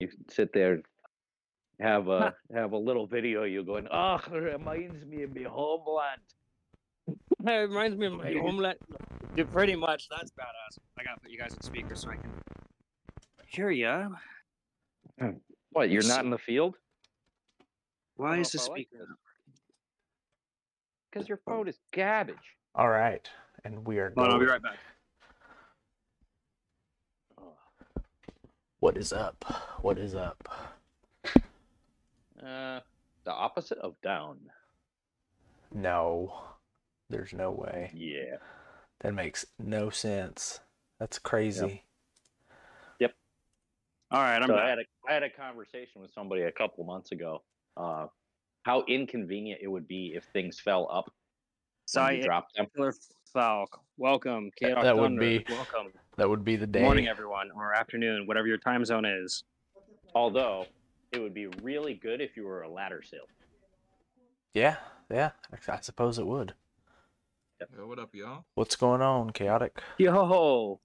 You sit there, have a have a little video. You going, oh, it reminds me of my homeland. It reminds me of my homeland. Dude, pretty much. That's badass. I gotta put you guys on speaker so I can hear ya. What? You're not in the field? Why oh, is the know if I like speaker? Because your phone is garbage. All right, and we are. Hold on, I'll be right back. What is up? What is up? Uh, the opposite of down. No, there's no way. Yeah. That makes no sense. That's crazy. Yep. All right, I'm so I had a I had a conversation with somebody a couple months ago. Uh, how inconvenient it would be if things fell up So when I dropped them. Killer Falk. Welcome, That- K-Rock that would be- Welcome. That would be the day. Morning, everyone, or afternoon, whatever your time zone is. Although it would be really good if you were a ladder sail. Yeah, yeah. I- I suppose it would. Yo, what up, y'all? What's going on, chaotic? Yo,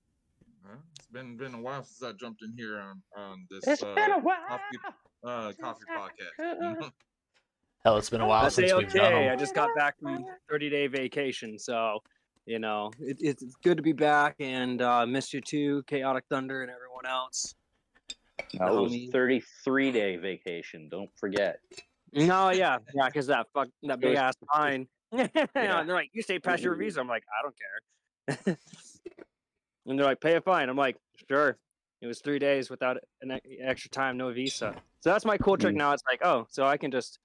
Huh? It's been been a while since I jumped in here on on this It's uh, been a while. coffee, uh, coffee podcast. Hell, it's been a while that's since we've done okay. I just got back from 30 day vacation, so you know it, it's good to be back and uh, miss you too, Chaotic Thunder and everyone else. That was 33 day vacation. Don't forget. No, yeah, yeah, because that fuck that big ass fine. yeah. Yeah. And they're like, you stay past your visa. I'm like, I don't care. and they're like, pay a fine. I'm like, sure. It was three days without an e- extra time, no visa. So that's my cool trick Mm. now. It's like, oh, so I can just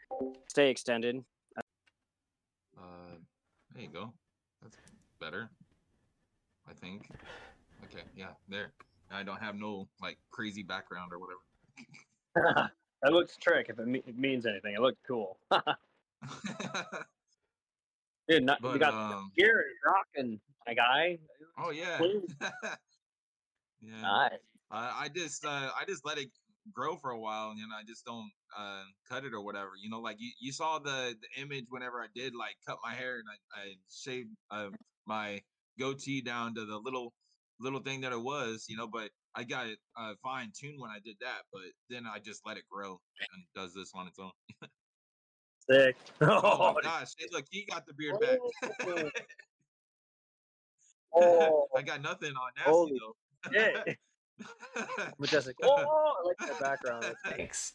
stay extended. Uh, there you go. Better. I think. Okay, yeah, there. I don't have no like crazy background or whatever. that looks trick if it, me- it means anything. It looked cool. Dude, not, you but got um, rocking, my guy. oh yeah, yeah. Nice. I, I just uh, I just let it grow for a while, and you know, I just don't uh, cut it or whatever. You know, like you, you saw the, the image whenever I did like cut my hair and I, I shaved uh, my goatee down to the little little thing that it was, you know. But I got it uh, fine tuned when I did that, but then I just let it grow and it does this on its own. Sick. Oh my gosh! Hey, look, he got the beard back. Oh, I got nothing on nasty Holy though. shit. Majestic. Oh, I like that background. Thanks.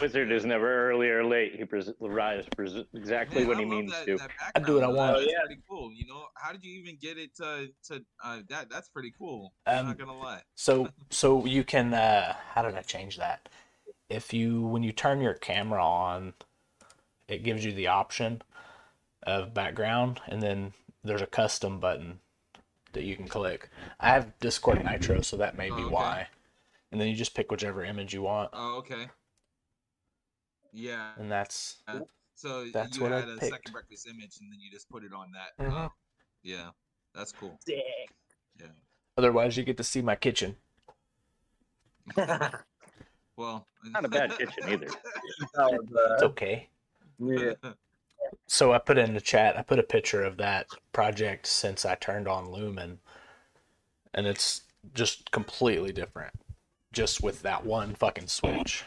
Wizard is never early or late. He pres- arrives pres- exactly Man, when I he means that, to. that I do what I want. Oh, yeah. pretty cool. You know, how did you even get it to to uh, that? That's pretty cool. I'm Um, not gonna lie. So so you can uh how did I change that? If you when you turn your camera on, it gives you the option of background and then there's a custom button that you can click. I have Discord Nitro, so that may be Oh, okay. why. And then you just pick whichever image you want Oh, okay. Yeah. and that's So that's you what had a picked. second breakfast image, and then you just put it on that. Mhm. um, yeah, that's cool. sick. Yeah. otherwise you get to see my kitchen. Well, Not a bad kitchen either. It's okay. yeah. So I put in the chat, I put a picture of that project since I turned on Lumen. And it's just completely different. Just with that one fucking switch.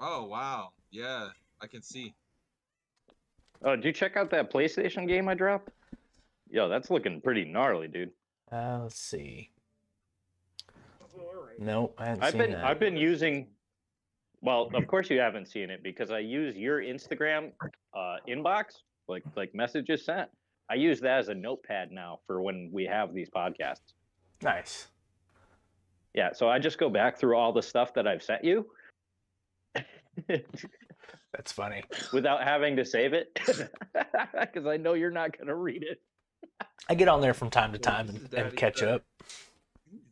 Oh wow, yeah, I can see. Oh, did you check out that PlayStation game I dropped? Yo, that's looking pretty gnarly, dude. Uh, let's see. Nope, I haven't I've seen been that. I've been using. Well, of course you haven't seen it because I use your Instagram uh, inbox, like like messages sent. I use that as a notepad now for when we have these podcasts. Nice. Yeah, so I just go back through all the stuff that I've sent you That's funny. without having to save it because I know you're not going to read it. I get on there from time to time and, is and catch uh, up.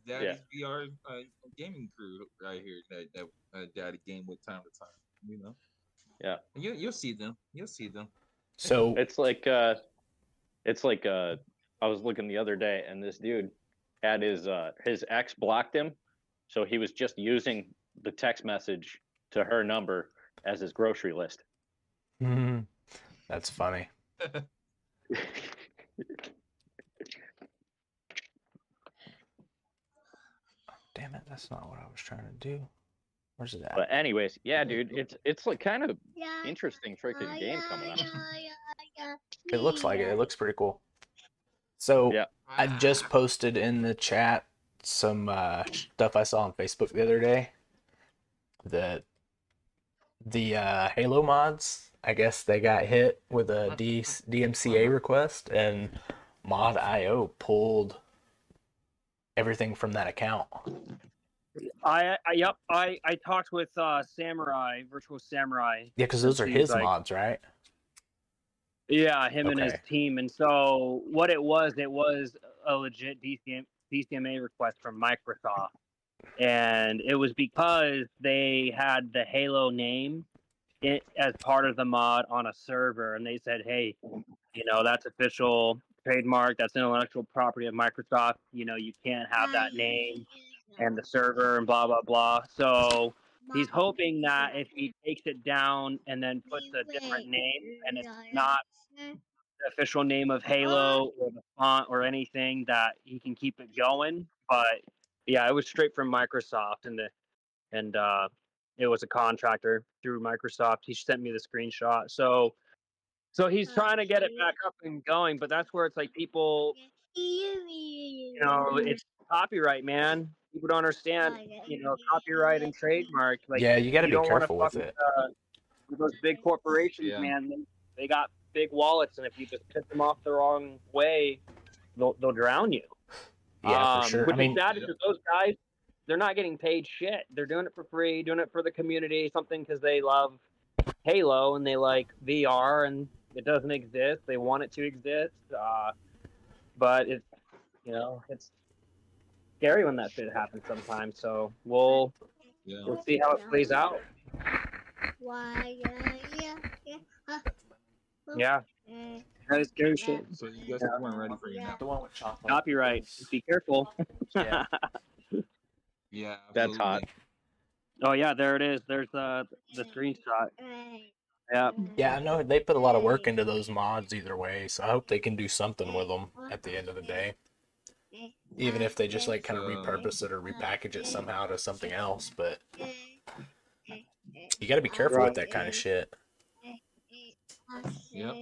Daddy's VR uh, gaming crew right here that that uh, Daddy game with time to time. You know. Yeah. You you'll see them. You'll see them. So It's like uh it's like uh I was looking the other day and this dude had his uh his ex blocked him, so he was just using the text message to her number as his grocery list. that's funny. Damn it. That's not what I was trying to do. Where's it at? But anyways, yeah, dude, it's it's like kind of interesting freaking game coming out. It looks like it. It looks pretty cool. So Yeah. I just posted in the chat some uh, stuff I saw on Facebook the other day. That the uh, Halo mods, I guess they got hit with a D- DMCA request, and Mod.io pulled everything from that account. I, I yep. I I talked with uh Samurai, Virtual Samurai. Yeah, because those are his like- mods, right? Yeah, him and his team. And so what it was, it was a legit DCM, DCMA request from Microsoft. And it was because they had the Halo name it, as part of the mod on a server. And they said, hey, you know, that's official trademark, that's intellectual property of Microsoft. You know, you can't have that name and the server and blah, blah, blah. So he's hoping that if he takes it down and then puts a different name and it's not the official name of Halo or the font or anything that he can keep it going. But yeah, it was straight from Microsoft and the and uh it was a contractor through Microsoft. He sent me the screenshot. So so he's trying to get it back up and going, but that's where it's like people, you know, it's copyright, man. People don't understand, you know, copyright and trademark. Like yeah, you got to be careful with fuck it. uh, with those big corporations, Yeah. man. They, they got big wallets, and if you just piss them off the wrong way, they'll they'll drown you. Yeah, Um, for sure. Which I mean, is sad Yeah. because those guys, they're not getting paid shit. They're doing it for free, doing it for the community, something because they love Halo and they like VR, and it doesn't exist. They want it to exist, uh, but it's you know it's scary when that shit happens sometimes. So we'll Yeah. we'll see how it plays out. Yeah, that is scary shit. So you guys Yeah. weren't ready for your nap. the one with chocolate. Copyright. Be careful. Yeah. Yeah. That's hot. oh yeah, there it is. There's uh, the screenshot. Yeah. Yeah, I know they put a lot of work into those mods either way, so I hope they can do something with them at the end of the day. Even if they just like kind of repurpose it or repackage it somehow to something else, but you got to be careful with that kind of shit. Yep.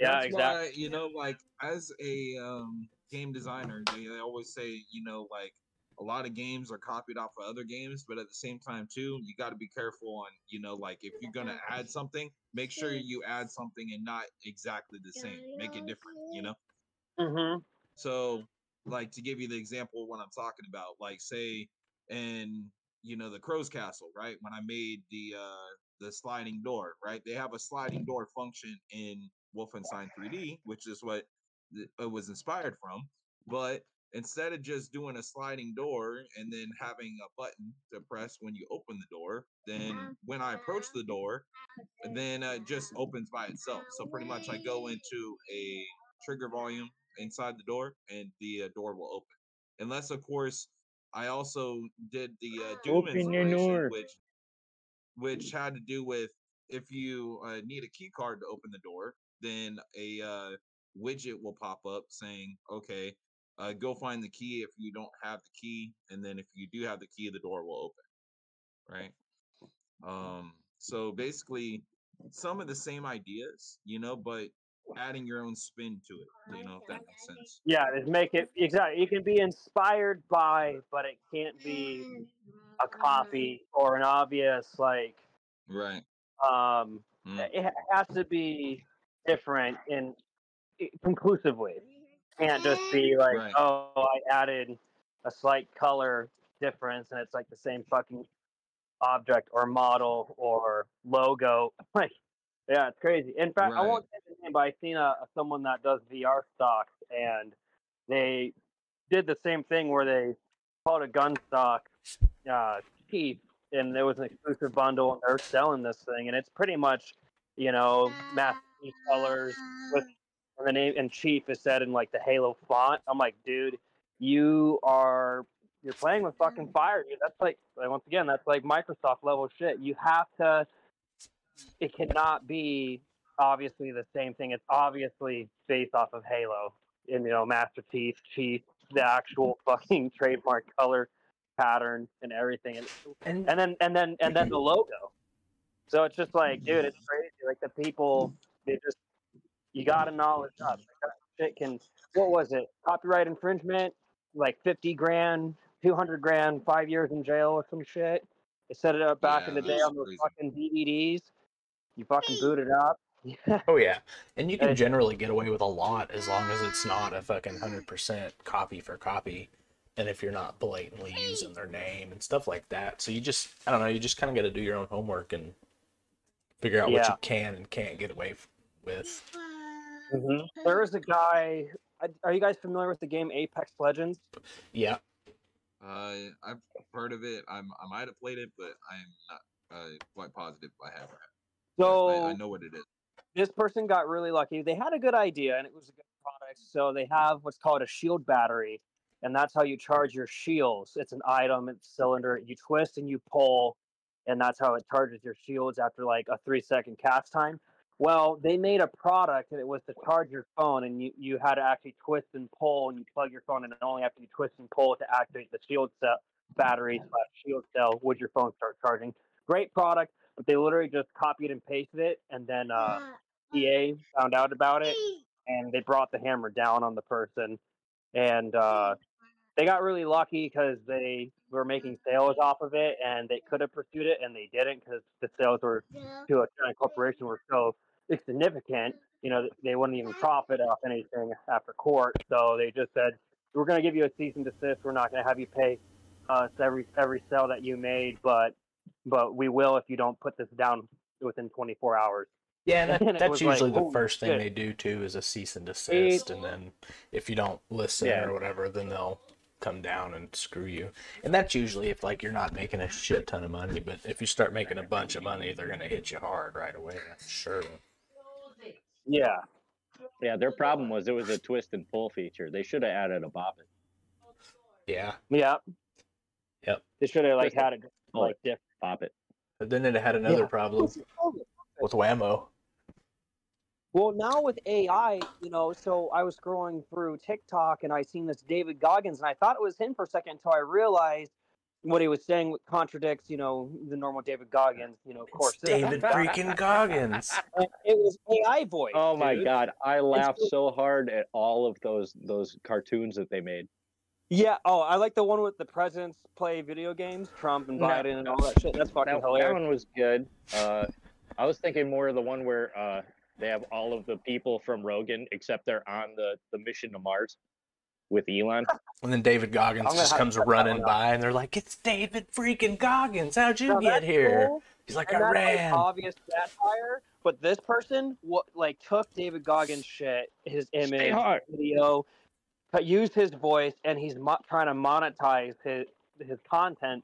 Yeah, That's exactly. Why, you know, like as a um, game designer, they, they always say, you know, like a lot of games are copied off of other games, but at the same time, too, you got to be careful on, you know, like if you're gonna add something, make sure you add something and not exactly the same. Make it different, you know. Mm-hmm. So, like to give you the example of what I'm talking about, like say in you know the Crow's Castle, right? When I made the uh the sliding door, right? They have a sliding door function in Wolfenstein 3D, which is what it was inspired from. But instead of just doing a sliding door and then having a button to press when you open the door, then when I approach the door, then uh, it just opens by itself. So pretty much I go into a trigger volume inside the door and the uh, door will open. Unless, of course, I also did the uh, Doom Open installation, which which had to do with if you uh, need a key card to open the door, then a uh, widget will pop up saying, "Okay, uh, go find the key if you don't have the key, and then if you do have the key, the door will open." Right. Um. So basically, some of the same ideas, you know, but adding your own spin to it. You know, if that makes sense. Yeah, just make it exactly. You can be inspired by, but it can't be a copy or an obvious like. Right. Um, Mm. it has to be different in i- conclusively. Can't just be like, Right. oh, I added a slight color difference, and it's like the same fucking object or model or logo. Like, yeah, it's crazy. In fact, I won't say the name, but I've seen a someone that does VR stocks, and they did the same thing where they called a gun stock uh, cheap, and there was an exclusive bundle, and they're selling this thing, and it's pretty much, you know, master Chief colors with ah. and the name and Chief is said in like the Halo font. I'm like, dude, you are you're playing with fucking mm. fire, dude. That's like like, once again, that's like Microsoft level shit. You have to. It cannot be obviously the same thing. It's obviously based off of Halo. And you know, Master Chief, Chief, the actual fucking trademark color pattern and everything, and And and then and then and then the logo. So it's just like, dude, it's crazy. Like the people, they just you gotta knowledge up. Like, that shit can. What was it? Copyright infringement, like fifty grand, two hundred grand, five years in jail or some shit. They set it up back in the day on those crazy. fucking DVDs. You fucking boot it up. oh yeah, and you can generally get away with a lot as long as it's not a fucking hundred percent copy for copy, and if you're not blatantly using their name and stuff like that. So you just, I don't know, you just kind of got to do your own homework and figure out what you can and can't get away with. Mm-hmm. There is a guy. Are you guys familiar with the game Apex Legends? Yeah, Uh, I've heard of it. I'm I might have played it, but I'm not uh, quite positive I have. But So I, I know what it is. this person got really lucky. They had a good idea and it was a good product. So they have what's called a shield battery, and that's how you charge your shields. It's an item, it's a cylinder. You twist and you pull, and that's how it charges your shields after like a three second cast time. Well, they made a product and it was to charge your phone, and you, you had to actually twist and pull, and you plug your phone, in, and only after you twist and pull to activate the shield cell battery slash shield cell would your phone start charging. Great product, but they literally just copied and pasted it, and then uh, EA found out about it and they brought the hammer down on the person. And uh, they got really lucky because they were making sales off of it and they could have pursued it and they didn't because the sales were to a giant corporation were so significant. You know, they wouldn't even profit off anything after court. So they just said, we're going to give you a cease and desist. We're not going to have you pay us every every sale that you made, but but we will if you don't put this down within 24 hours. yeah, and that, And that's was like, usually the holy first thing shit. they do too is a cease and desist, and then if you don't listen Yeah. or whatever, then they'll come down and screw you. And that's usually if like you're not making a shit ton of money, but if you start making a bunch of money, they're gonna hit you hard right away. That's sure. Yeah. Yeah, their problem was it was a twist and pull feature. They should have added a bobbin. Yeah. Yeah. Yep. They should have like had it Oh. like different. Pop it. But then it had another Yeah. problem with Whammo. Well, now with AI, you know, so I was scrolling through TikTok and I seen this David Goggins and I thought it was him for a second until I realized what he was saying contradicts, you know, the normal David Goggins, you know, of course. It's David freaking Goggins. And it was AI voice. Oh my dude. god, I laughed so- so hard at all of those those cartoons that they made. Yeah. Oh, I like the one with the presidents play video games, Trump and No, Biden and all that shit. That's fucking That, that one was good. Uh, I was thinking more of the one where uh, they have all of the people from Rogan, except they're on the, the mission to Mars with Elon. And then David Goggins just comes running by and they're like, It's David freaking Goggins. How'd you Now, get here? cool. He's like, and I that's like ran. obvious satire. But this person, what like took David Goggins' shit, his image, video, but used his voice, and he's mo- trying to monetize his his content,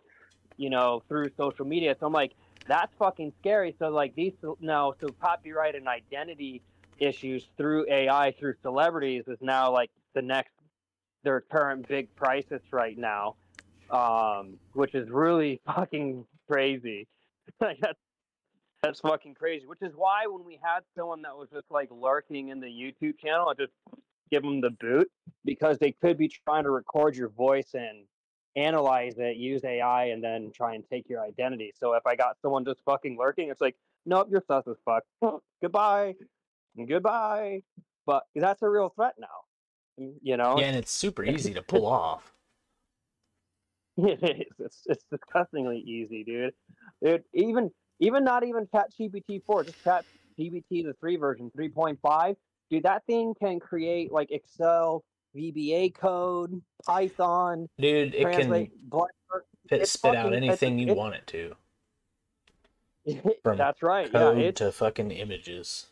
you know, through social media. So I'm like, that's fucking scary. So like these now, so copyright and identity issues through AI through celebrities is now like the next their current big crisis right now, um, which is really fucking crazy. like that's that's fucking crazy. Which is why when we had someone that was just like lurking in the YouTube channel, I just give them the boot because they could be trying to record your voice and analyze it, use AI, and then try and take your identity. So if I got someone just fucking lurking, it's like, nope, you're sus as fuck. Goodbye, goodbye. But that's a real threat now. mm, You know, Yeah, and it's super easy to pull off. It is. It's it's disgustingly easy, dude. Dude, even even not even Chat GPT four, just Chat GPT the three version, three point five. Dude, that thing can create like Excel, VBA code, Python, Dude, it can fit, spit out fucking- anything you it's- want it to. From That's right. Code it's to fucking images.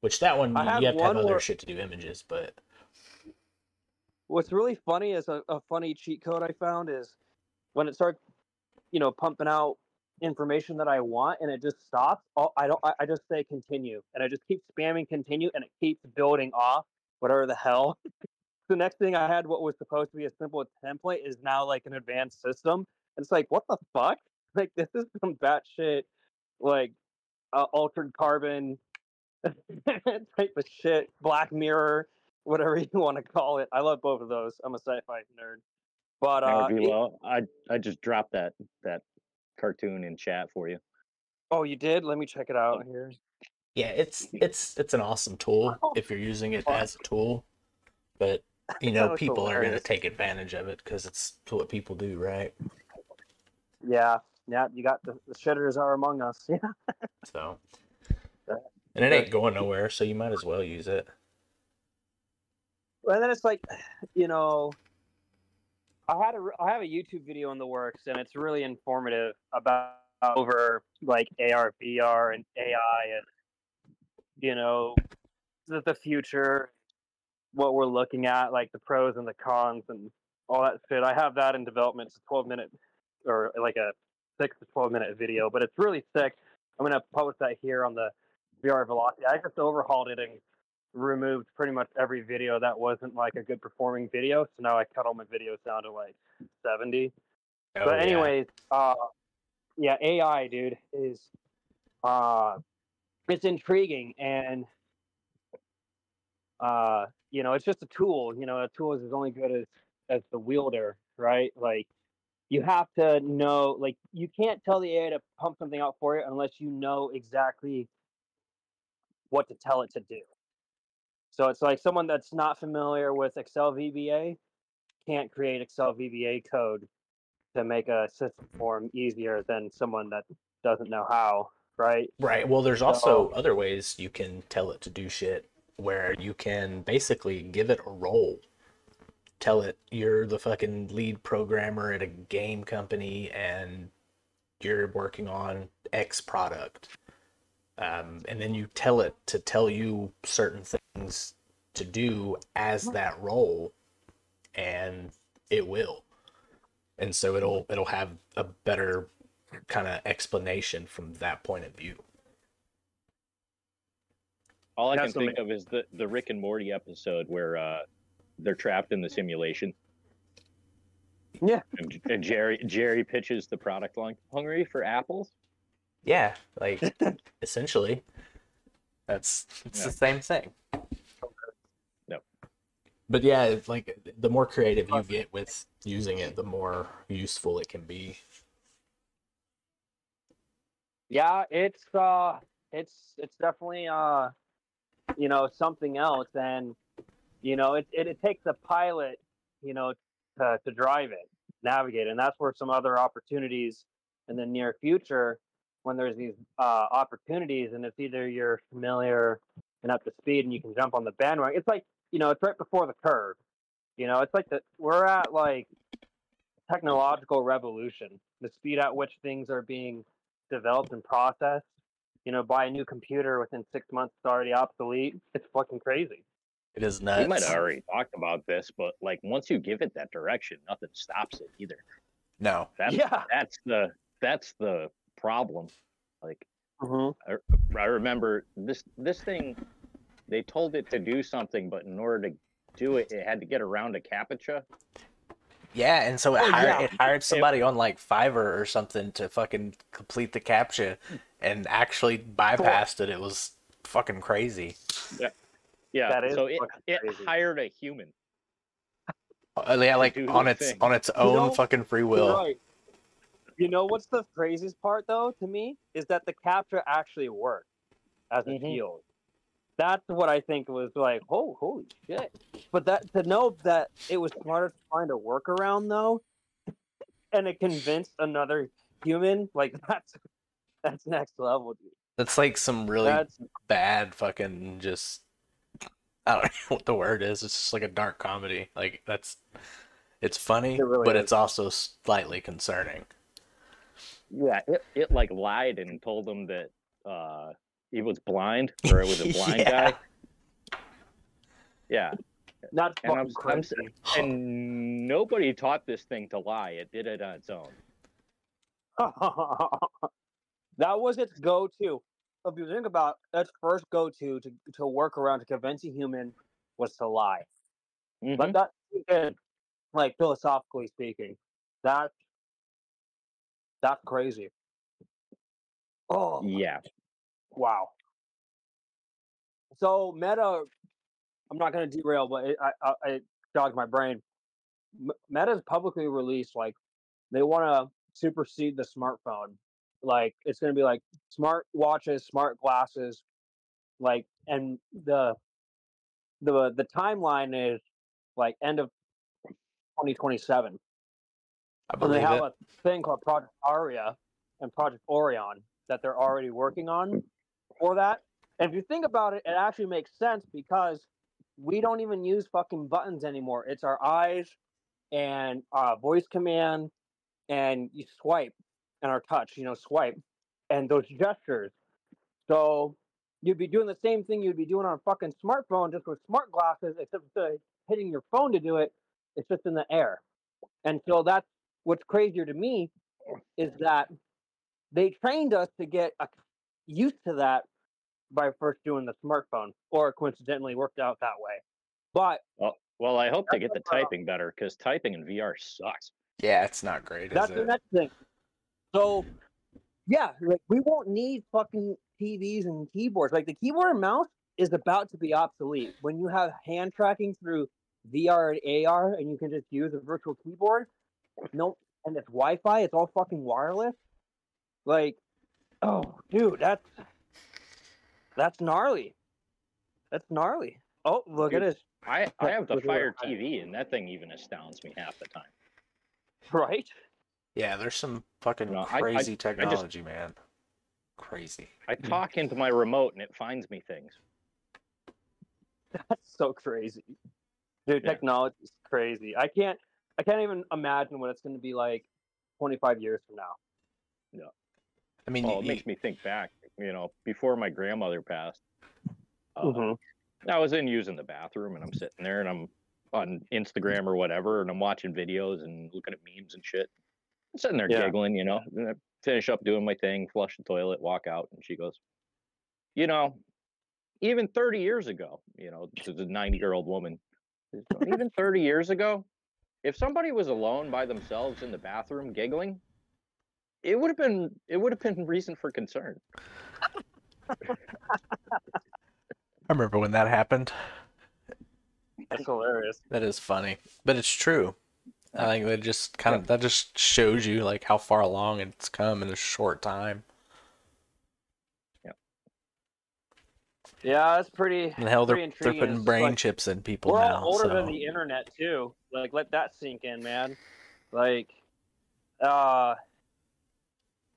Which that one, I you have to have other where- shit to do images, but what's really funny is a, a funny cheat code I found is when it starts, you know, pumping out information that I want and it just stops. I don't. I, I just say continue, and I just keep spamming continue, and it keeps building off whatever the hell. the next thing I had, what was supposed to be a simple template, is now like an advanced system. And it's like, what the fuck? Like this is some batshit, like uh, altered carbon type of shit. Black Mirror whatever you want to call it. I love both of those. I'm a sci-fi nerd. But uh, B. it- Lowe, I I just dropped that that cartoon in chat for you. oh, you did? Let me check it out here. Yeah, it's it's it's an awesome tool if you're using it as a tool, but you know people are gonna take advantage of it because it's what people do, right? Yeah, yeah. You got the, the shitters are among us. Yeah. So, and it ain't going nowhere, so you might as well use it. And then it's like, you know, I had a I have a YouTube video in the works, and it's really informative about over like AR, VR, and AI, and you know, the, the future, what we're looking at, like the pros and the cons, and all that shit. I have that in development. It's a 12 minute or like a six to 12 minute video, but it's really sick. I'm gonna post that here on the VR Velocity. I just overhauled it and removed pretty much every video that wasn't like a good performing video. So now I cut all my videos down to like 70. Oh, but yeah. anyways, uh, yeah, AI, dude, is uh, it's intriguing and uh, you know, it's just a tool. You know, a tool is as only good as as the wielder, right? Like you have to know, like you can't tell the AI to pump something out for you unless you know exactly what to tell it to do. So it's like someone that's not familiar with Excel VBA can't create Excel VBA code to make a system form easier than someone that doesn't know how, right? Right. Well, there's also other ways you can tell it to do shit where you can basically give it a role. Tell it you're the fucking lead programmer at a game company and you're working on X product. Um, and then you tell it to tell you certain things to do as that role, and it will. And so it'll it'll have a better kind of explanation from that point of view. All I can think of is the the Rick and Morty episode where uh, they're trapped in the simulation. Yeah. And, and Jerry Jerry pitches the product line. Hungry for apples? Yeah, like essentially, that's it's the same thing. Yep. But yeah, it's like the more creative you get with using it, the more useful it can be. Yeah, it's uh it's it's definitely uh you know something else and you know it it, it takes a pilot, you know, to to drive it, navigate. And that's where some other opportunities in the near future when there's these uh opportunities and it's either you're familiar and up to speed and you can jump on the bandwagon. It's like, you know, it's right before the curve. You know, it's like the we're at like technological revolution. The speed at which things are being developed and processed. You know, buy a new computer within six months, it's already obsolete. It's fucking crazy. It is We nuts. might have already talked about this, but like once you give it that direction, nothing stops it either. No, That's yeah. that's the that's the problem. Like hmm I remember this this thing they told it to do something, but in order to do it, it had to get around a captcha. yeah, and so it, Oh, hired, yeah. it hired somebody on like Fiverr or something to fucking complete the captcha, and actually bypassed it. It was fucking crazy. Yeah, yeah. That is so it, it crazy. hired a human. Uh, yeah, like on its thing. on its own know, fucking free will. Right. You know what's the craziest part though to me is that the captcha actually worked as a Mhm. field. That's what I think was like, oh, holy shit! But that to know that it was smarter to find a workaround though, and it convinced another human, like that's that's next level, dude. That's like some really That's bad fucking just I don't know what the word is. It's just like a dark comedy. Like that's it's funny, It really but is. it's also slightly concerning. Yeah, it, it like lied and told him that uh, he was blind or it was a blind Yeah. guy. Yeah, not And I'm I'm and nobody taught this thing to lie. It did it on its own. that was its go-to. If you think about it, its first go-to to to work around to convince a human was to lie. Mhm. But that again, like philosophically speaking, that that's crazy. Oh Yeah, wow. So Meta I'm not going to derail, but it, I, I, it jogged my brain. Meta's publicly released like they want to supersede the smartphone. Like it's going to be like smart watches, smart glasses, like and the the the timeline is like end of 2027. I And they have it. a thing called Project Aria and Project Orion that they're already working on for that. And if you think about it, it actually makes sense because we don't even use fucking buttons anymore. It's our eyes and uh, voice command and you swipe and our touch, you know, swipe and those gestures. So you'd be doing the same thing you'd be doing on a fucking smartphone just with smart glasses, except instead of hitting your phone to do it, it's just in the air. And so that's what's crazier to me is that they trained us to get used to that by first doing the smartphone, or coincidentally worked out that way. But Well, I hope they get the typing better because typing in VR sucks. Yeah, it's not great, that's is the it? next thing. So, yeah, like we won't need fucking TVs and keyboards. Like the keyboard and mouse is about to be obsolete when you have hand tracking through VR and AR, and you can just use a virtual keyboard. No, and it's Wi-Fi. It's all fucking wireless. Like, oh, dude, that's that's gnarly. That's gnarly. Oh, look Dude, at this, I, I have the look Fire TV, and that thing even astounds me half the time. right? Yeah, there's some fucking No, I- I- crazy technology, just- man. Crazy. I talk into my remote, and it finds me things. That's so crazy. Dude, Yeah. technology is crazy. I can't I can't even imagine what it's gonna be like twenty five years from now. Yeah. I mean, Well, you, it makes me think back. You know, before my grandmother passed, uh, Mm-hmm. I was in using the bathroom, and I'm sitting there, and I'm on Instagram or whatever, and I'm watching videos and looking at memes and shit. I'm sitting there Yeah. giggling, you know. And I finish up doing my thing, flush the toilet, walk out, and she goes, "You know, even 30 years ago, you know, this is a 90 year old woman. Even 30 years ago, if somebody was alone by themselves in the bathroom giggling, it would have been it would have been reason for concern. I remember when that happened. That's hilarious. That is funny, but it's true. I think that just kind of that just shows you like how far along it's come in a short time. Yeah, Yeah, that's pretty And hell, they're they're putting brain like, chips in people We're now. all older so. than the internet too. Like let that sink in, man. Like uh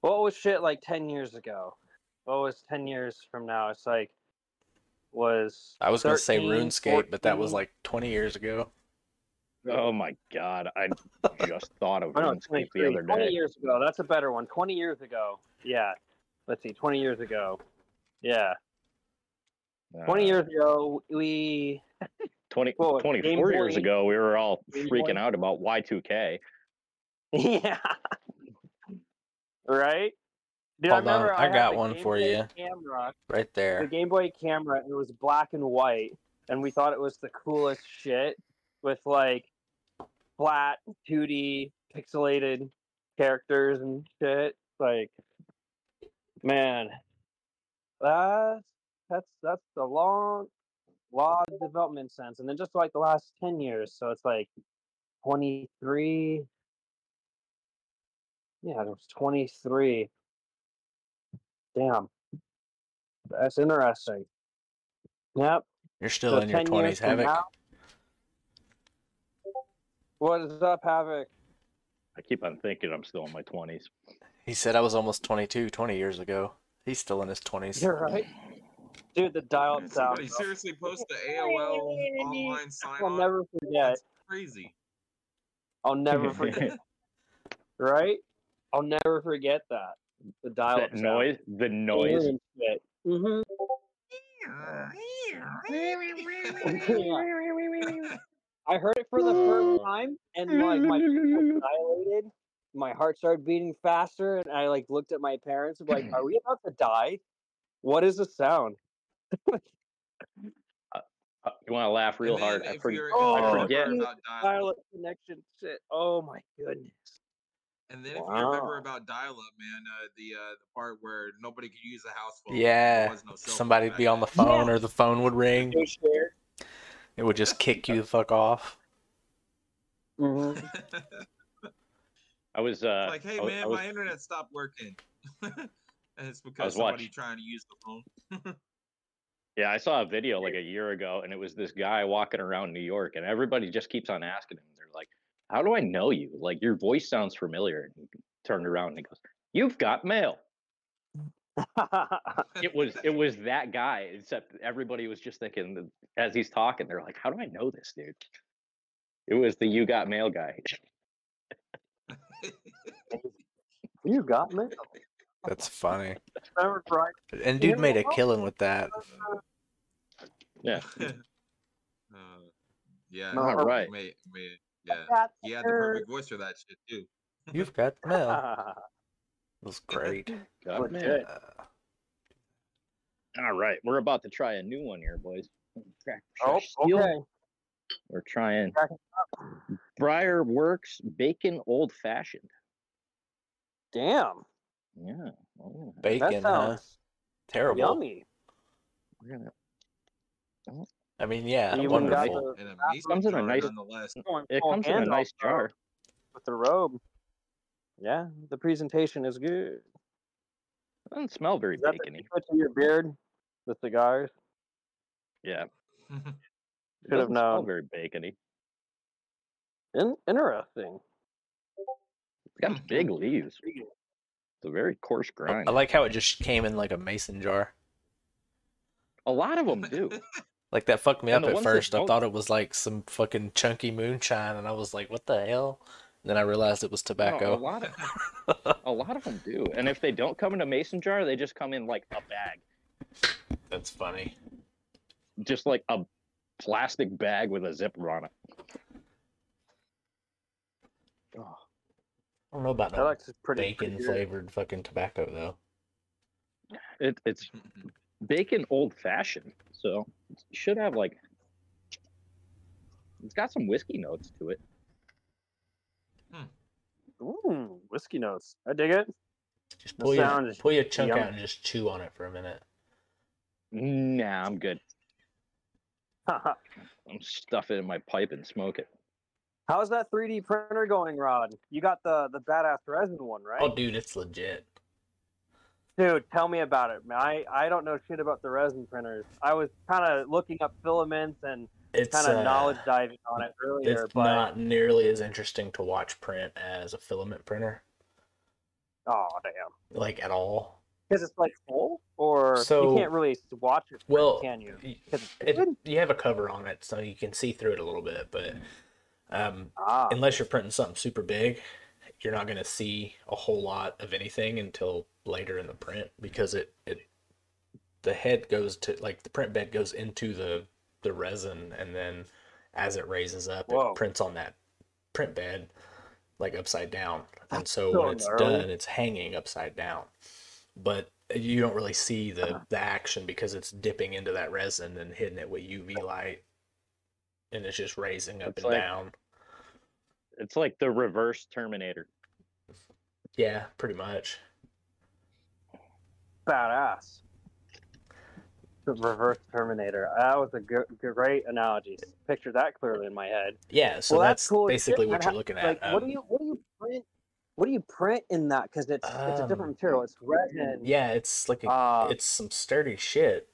what was shit like ten years ago? What was ten years from now? It's like was I was gonna say 13, RuneScape, but that was like 20 years ago. Oh my god, I just thought of I know, RuneScape the 23, other 20 years ago. That's a better one. 20 years ago. Yeah. Let's see. 20 years ago. Yeah. 20 Uh, years ago, we. 20, Well, 24 Game years Boy- ago, we were all Game freaking Boy. out about Y2K. Yeah. right? Dude, Hold on, remember I got one Game for Boy you. Camera, Right there. the. Game Boy camera, it was black and white, and we thought it was the coolest shit with like flat 2D pixelated characters and shit. Like, man, that's that's that's a long, long development sense, and then just like the last ten years, so it's like twenty three. Yeah, it was twenty three. Damn, that's interesting. Yep. You're still so in your 10 years 20s, from Havoc. now- What is up, Havoc? I keep on thinking I'm still in my 20s. He said I was almost 22 20 years ago. He's still in his 20s. You're right. Dude, the dial Did sound. somebody seriously post the AOL online sign I'll on? never forget. That's crazy. I'll never forget. right? I'll never forget that. The dial that noise, the noise. Mm-hmm. I heard it for the first time, and like my dilated. My heart started beating faster, and I like looked at my parents, and like, "Are we about to die? What is the sound?" Uh, You want to laugh real hard? I, if for- Oh, I forget. dial- Dial-up connection shit. Oh my goodness. And then if you remember about dial-up, man, uh, the uh, the part where nobody could use a house phone. Yeah, there was no cell Somebody'd back be on the then. phone or the phone would ring. They shared. It would just kick you the fuck off. hmm I was uh like, hey I, was- man, was, my internet stopped working. and it's because somebody watch- trying to use the phone. yeah, I saw a video like a year ago and it was this guy walking around New York and everybody just keeps on asking him. They're like, How do I know you? Like your voice sounds familiar. And he turned around and he goes, You've got mail. It was it was that guy, except everybody was just thinking as he's talking, they're like, How do I know this dude? It was the you got mail guy. you got mail. That's funny. Remember, right? And dude made a killing with that. Yeah. uh, yeah. No, All right. Made, made, yeah. He had the perfect voice for that shit too. You've got mail. Her. It was great. Got mail. Legit. Uh, All right, we're about to try a new one here, boys. Oh, Steel. okay. We're trying Briar Works Bacon Old Fashioned. Damn, Yeah. oh, yeah. bacon, that huh? Terrible. yummy. We're gonna, I mean, yeah, You even wonderful. the- And a comes in a nice- it comes in a nice jar. with the robe. Yeah, the presentation is good. It Doesn't smell very Is that the bacony. secret to your beard? The cigars. Yeah. Should have doesn't smell known. very bacony. In- interesting. It's got big leaves. It's a very coarse grind. I like how it just came in like a mason jar. a lot of them do. Like that fucked me And up at first. I thought it was like some fucking chunky moonshine, and I was like, "What the hell?" Then I realized it was No, a tobacco. lot of a lot of them do. And if they don't come in a mason jar, they just come in like a bag. That's funny. Just like a plastic bag with a zipper on it. Oh, I don't know about That no looks pretty bacon pretty flavored fucking tobacco though. it, it's bacon old fashioned, so it should have like it's got some whiskey notes to it. Ooh, whiskey notes. I dig it. Just pull your pull your chunk yum. out and just chew on it for a minute. Nah, I'm good. I'm stuff it in my pipe and smoke it. How's that 3D printer going, Rod? You got the the badass resin one, right? Oh, dude, it's legit. Dude, tell me about it, man. I, I don't know shit about the resin printers. I was kind of looking up filaments and It's kind of uh, knowledge diving on it earlier, It's but not nearly as interesting to watch print as a filament printer, oh damn, like at all. because it's like full, or So- you can't really watch it, Well, can you? It, you have a cover on it, so you can see through it a little bit, but um, Ah, unless you're printing something super big, you're not going to see a whole lot of anything until later in the print because it it the head goes to like the print bed goes into the the resin and then as it raises up Whoa. it prints on that print bed like upside down and so so when it's gnarly. done it's hanging upside down but you don't really see the uh-huh. the action because it's dipping into that resin and hitting it with UV light and it's just raising up It's and like- down It's like the reverse Terminator. Yeah, pretty much. badass. The reverse Terminator. That was a great analogy. Picture that clearly in my head. Yeah, so well, that's, that's, cool. basically what you're looking Like, at. what do Um, you what do you print? What do you print in that? Because it's it's a Um, different material. It's resin. yeah, it's like a, Uh, it's some sturdy shit.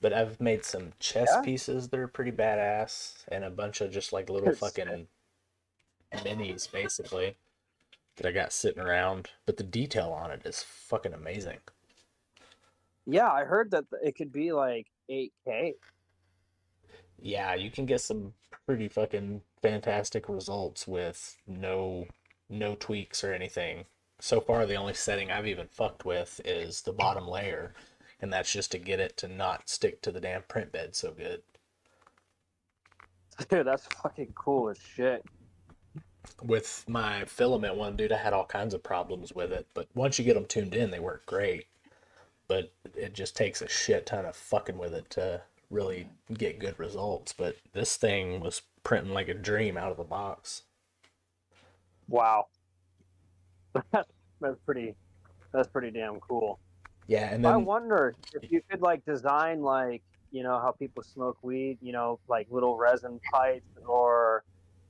But I've made some chess Yeah? pieces that are pretty badass, and a bunch of just like little fucking minis, basically, that I got sitting around. But the detail on it is fucking amazing. Yeah, I heard that it could be like 8K. Yeah, you can get some pretty fucking fantastic results with no no tweaks or anything. So far, the only setting I've even fucked with is the bottom layer, and that's just to get it to not stick to the damn print bed so good. Dude, that's fucking cool as shit. With my filament one, dude, I had all kinds of problems with it, but once you get them tuned in, they work great. But it just takes a shit ton of fucking with it to really get good results. But this thing was printing like a dream out of the box. Wow. That's, that's pretty. That's pretty damn cool. Yeah, and I wonder if you could like design like you know how people smoke weed, you know, like little resin pipes or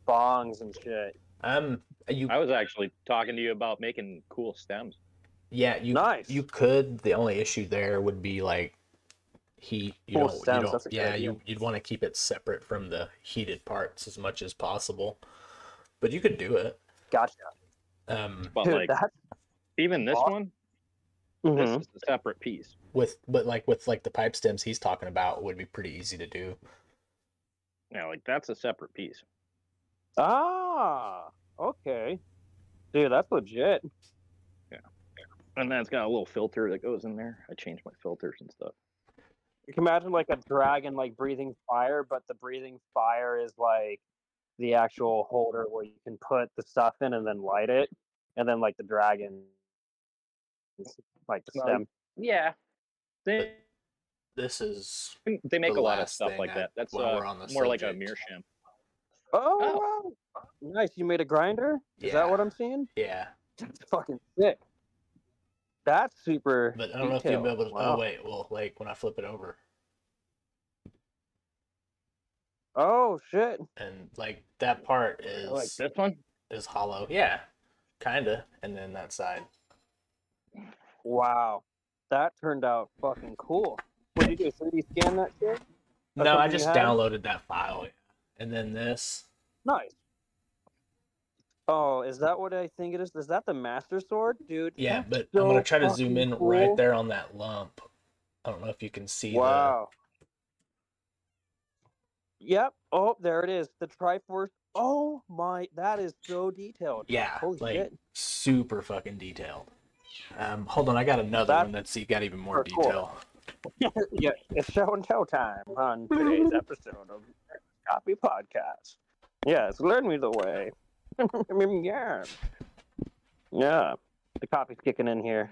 bongs and shit. Um, you I was actually talking to you about making cool stems. Yeah you nice. you could. The only issue there would be like heat. You Cool don't. stems, you don't that's a yeah, you you'd want to keep it separate from the heated parts as much as possible. But you could do it. gotcha. Um, But Dude, like that, even this Aw- one, Mhm. this is a separate piece. with but like with like the pipe stems he's talking about would be pretty easy to do. Yeah, like that's a separate piece. Ah, okay. Dude, that's legit. And then it's got a little filter that goes in there. I change my filters and stuff. You can imagine like a dragon like breathing fire, but the breathing fire is like the actual holder where you can put the stuff in and then light it, and then like the dragon, is, like the Well, stem. Yeah. They, This is they make the a lot of stuff like I- that. That's uh, we're on the more like a subject. meerschaum. Oh, wow. nice! You made a grinder. Is that what I'm seeing? yeah. That's fucking sick. That's super. But I don't know if you'll be able to. Oh, wow. Oh wait, well, like when I flip it over, Oh shit! and like that part is Like this one. is hollow. Yeah, kinda. And then that side. Wow, that turned out fucking cool. What did you do? 3D scan that shit? That's no, I just downloaded that file, and then this. Nice. Oh, is that what I think it is? Is that the Master Sword, dude? Yeah, That's but I'm gonna try to zoom in right there on that lump. I don't know if you can see Wow. Yep. Oh, there it is. The Triforce. Oh my, that is so detailed. Yeah, Holy like shit. super fucking detailed. Um, hold on, I got another That- one that's got even more Or cool. detail. yeah, it's show and tell time on today's episode of Coffee Podcast. Yes, learn me the way. yeah. Yeah. The copy's kicking in here.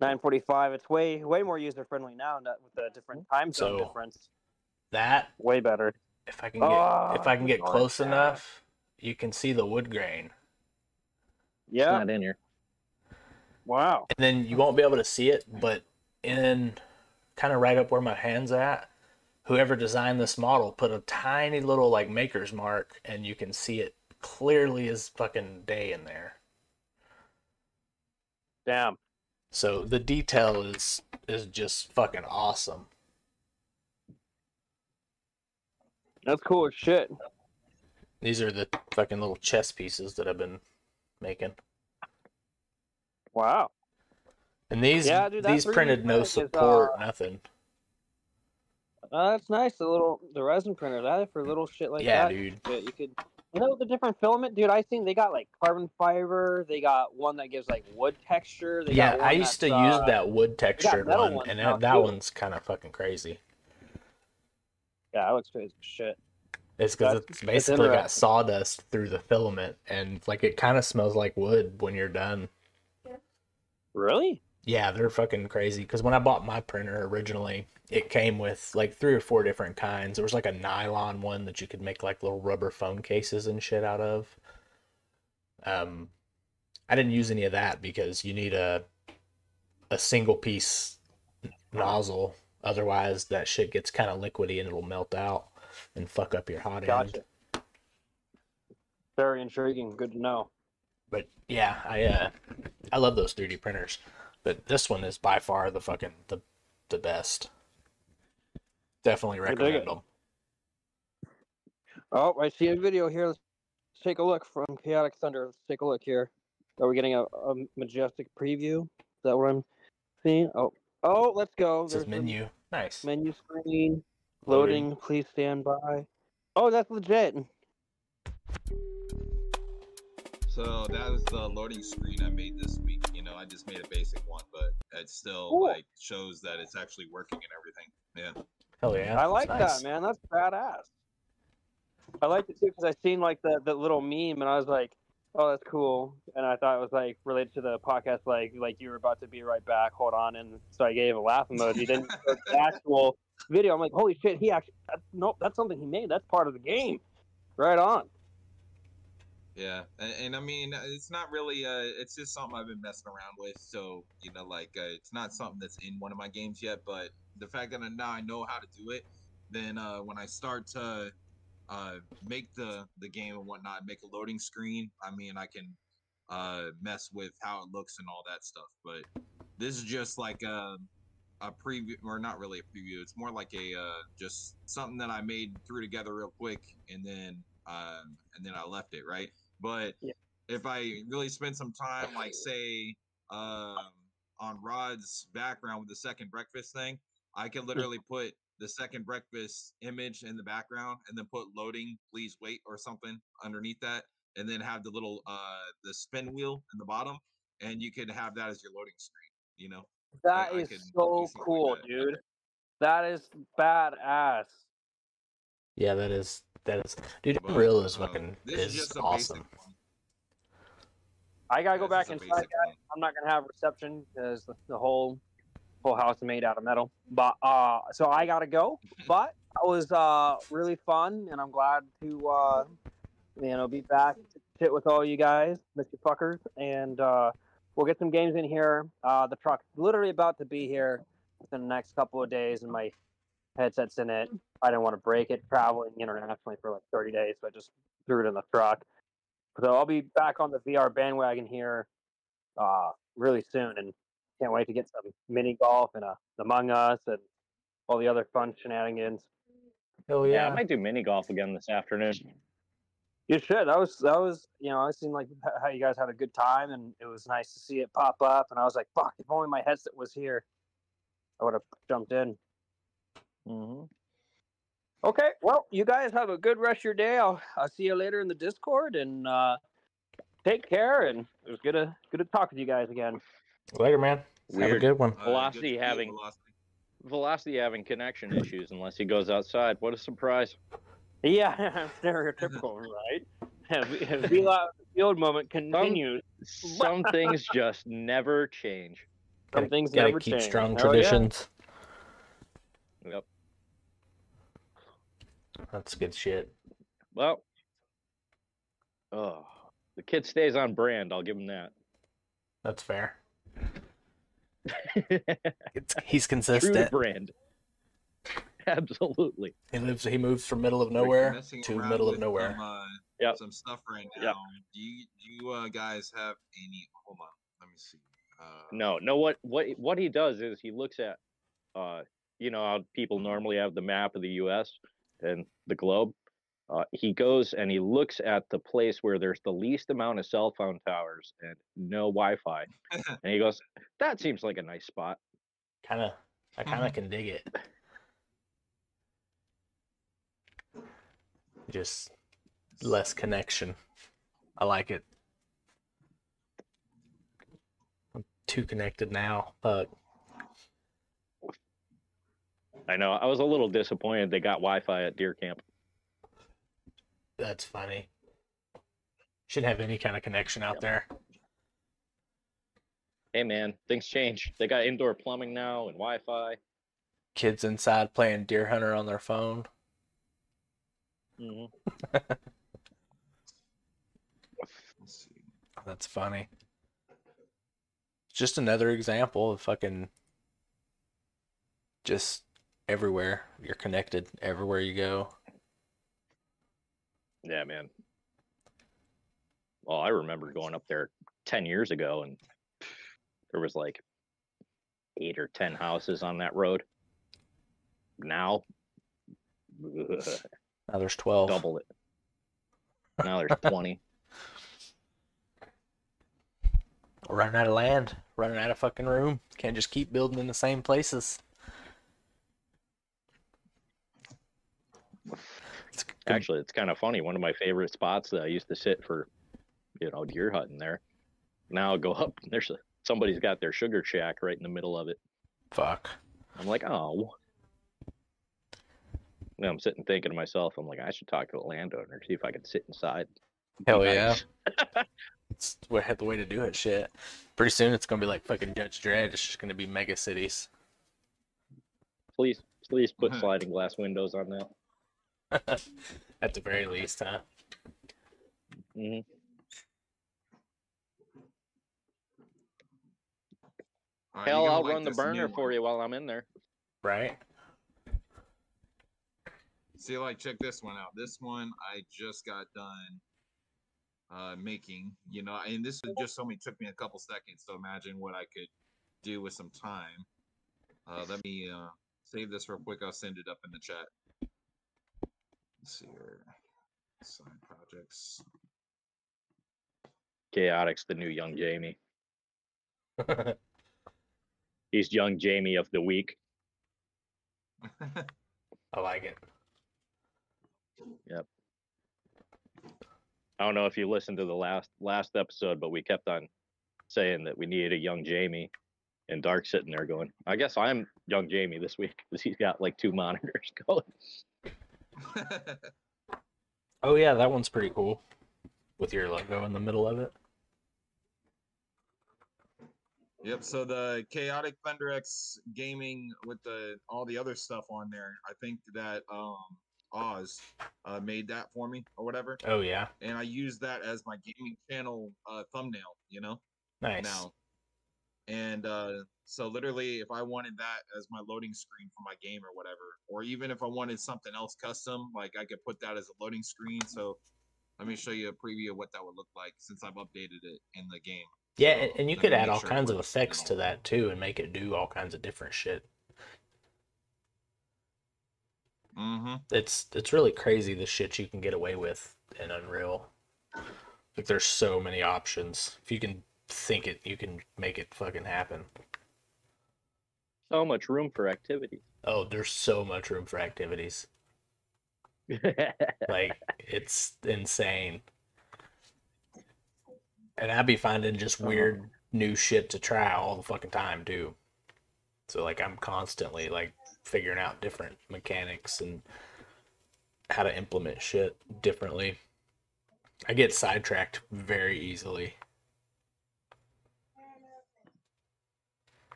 945. It's way way more user friendly now not with the different time zone So- difference. That Way better. if I can get Oh, if I can get close yeah. enough, you can see the wood grain. Yeah. Not in here. Wow. and then you won't be able to see it, but in kind of right up where my hand's at, whoever designed this model put a tiny little like maker's mark, and you can see it clearly as fucking day in there. Damn. So the detail is is just fucking awesome. That's cool as shit. These are the fucking little chess pieces that I've been making. Wow. And these Yeah, dude, these printed no is, support, uh, nothing. Uh, that's nice. The little the resin printer. That for little shit like yeah, that. dude. that you could you know the different filament dude i think they got like carbon fiber they got one that gives like wood texture they Yeah, I used to that's, use uh, that wood textured one, ones and that, that one's kind of fucking crazy. yeah that looks crazy as shit It's because it's basically got sawdust through the filament, and like it kind of smells like wood when you're done. really Yeah, they're fucking crazy. Because when I bought my printer originally, it came with like three or four different kinds. There was like a nylon one that you could make like little rubber phone cases and shit out of. Um, I didn't use any of that because you need a a single piece nozzle. Otherwise, that shit gets kind of liquidy and it'll melt out and fuck up your hot end. very intriguing good to know But yeah, I uh, I love those 3D printers, but this one is by far the fucking the the best. Definitely dig recommend them. oh i see a video here let's take a look from chaotic thunder let's take a look here are we getting a, a majestic preview is that what i'm seeing oh oh let's go This says There's menu. Nice. menu screen Loading. loading please stand by oh that's legit So that was the loading screen I made this week. You know, I just made a basic one, but it still Cool. like shows that it's actually working and everything. Yeah. Hell yeah. I like nice. that, man. That's badass. I liked it too because I seen like the, the little meme and I was like, oh, that's cool. And I thought it was like related to the podcast, like like you were about to be right back. Hold on, and so I gave a laugh emoji. then the actual video, I'm like, holy shit, he actually that, nope, that's something he made. That's part of the game. Right on. Yeah, and, and I mean, it's not really. Uh, it's just something I've been messing around with. So you know, like uh, it's not something that's in one of my games yet. But the fact that I, now I know how to do it, then uh, when I start to uh, make the the game and whatnot, make a loading screen. I mean, I can uh, mess with how it looks and all that stuff. But this is just like a a preview, or not really a preview. It's more like a uh, just something that I made threw together real quick, and then um, and then I left it right. But Yeah. if I really spend some time, like say um, on Rod's background with the second breakfast thing, I can literally put the second breakfast image in the background and then put loading, please wait or something underneath that, and then have the little uh the spin wheel in the bottom, and you can have that as your loading screen. You know. That I is can do so something like cool, that. dude. That is badass. Yeah, that is that is dude. But, Unreal is uh, fucking this is, just awesome. I gotta go this back is inside, basic guys. one. I'm not gonna have reception because the, the whole whole house is made out of metal. But uh, so I gotta go. But that was uh really fun, and I'm glad to uh, you know be back to sit with all you guys, Mr. Fuckers, and uh, we'll get some games in here. Uh, the truck's literally about to be here within the next couple of days, and my headset's in it. I didn't want to break it traveling internationally for like 30 days, so I just threw it in the truck. So I'll be back on the VR bandwagon here uh, really soon, and can't wait to get some mini golf and uh, Among Us and all the other fun shenanigans. Hell Yeah, yeah! I might do mini golf again this afternoon. You should. That was that was you know I seen like how you guys had a good time, and it was nice to see it pop up. And I was like, fuck, if only my headset was here, I would have jumped in. Mm-hmm. Okay, well, you guys have a good rest of your day. I'll I'll see you later in the Discord, and uh, take care. And it was good to good to talk with you guys again. Later, man. Have a good one. Uh, Velocity to see you, having- Velocity. Velocity having connection issues unless he goes outside. What a surprise! Yeah, stereotypical, right? the the old moment continues. Some things just never change. Some Gotta- things Gotta never keep change. strong Hell yeah. traditions. Yep. That's good shit. Well, oh, the kid stays on brand. I'll give him that. That's fair. It's, he's True to consistent. brand. Absolutely. He lives. He moves from middle of nowhere to middle of nowhere. Some, uh, Yep. some stuff right now. Yep. Do you do you uh, guys have any? Hold on, let me see. Uh, No, no. What what what he does is he looks at, uh, you know, how people normally have the map of the U.S. and the globe. Uh, he goes and he looks at the place where there's the least amount of cell phone towers and no Wi-Fi, and he goes, "That seems like a nice spot." Kind of. I kind of can dig it. Just less connection. I like it. I'm too connected now. Fuck. I know. I was a little disappointed they got Wi-Fi at deer camp. That's funny. Shouldn't have any kind of connection out there. Hey man, things change. They got indoor plumbing now and Wi-Fi. Kids inside playing Deer Hunter on their phone. Mm-hmm. let's see. That's funny. Just another example of fucking just everywhere. You're connected everywhere you go. Yeah, man. Well, I remember going up there 10 years ago and there was like eight or 10 houses on that road. Now, ugh, Now there's 12. double it. Now there's 20. Running out of land, running out of fucking room. Can't just keep building in the same places. It's Actually, it's kind of funny. One of my favorite spots that I used to sit for, you know, deer hunting there. Now I go up, and there's a, somebody's got their sugar shack right in the middle of it. fuck. I'm like, oh. Now I'm sitting thinking to myself, I'm like, I should talk to the landowner, see if I can sit inside. Be Hell yeah. nice. It's the way- the way to do it. Shit. Pretty soon it's gonna be like fucking Judge Dredd. It's just gonna be mega cities. Please, please put Mhm. sliding glass windows on that. At the very least, huh? Mm-hmm. Hell, I'll like run the burner for you while I'm in there. Right. See, like, check this one out. This one I just got done uh, making, you know, and this is just only took me a couple seconds. So imagine what I could do with some time. Uh, let me uh, save this real quick. I'll send it up in the chat. Let's see here. Side projects. Chaotic's the new young Jamie. He's young Jamie of the week. I like it. Yep. I don't know if you listened to the last last episode, but we kept on saying that we needed a young Jamie, and Dark sitting there going, "I guess I'm young Jamie this week because he's got like two monitors going." Oh yeah, that one's pretty cool. With your logo in the middle of it. Yep. So the chaotic Thunder X gaming with the all the other stuff on there, I think that um Oz uh, made that for me or whatever, Oh yeah. and I use that as my gaming channel uh, thumbnail. You know Nice. now, and uh, so literally, if I wanted that as my loading screen for my game or whatever, or even if I wanted something else custom, like I could put that as a loading screen. So let me show you a preview of what that would look like since I've updated it in the game. Yeah, So and, and you could add all sure kinds of effects to that too and make it do all kinds of different shit. Mm-hmm. It's it's really crazy the shit you can get away with in Unreal. Like there's so many options. If you can think it, you can make it fucking happen. So much room for activities. Oh, there's so much room for activities. Like it's insane. And I'd be finding just oh. weird new shit to try all the fucking time too. So like I'm constantly like figuring out different mechanics and how to implement shit differently. I get sidetracked very easily.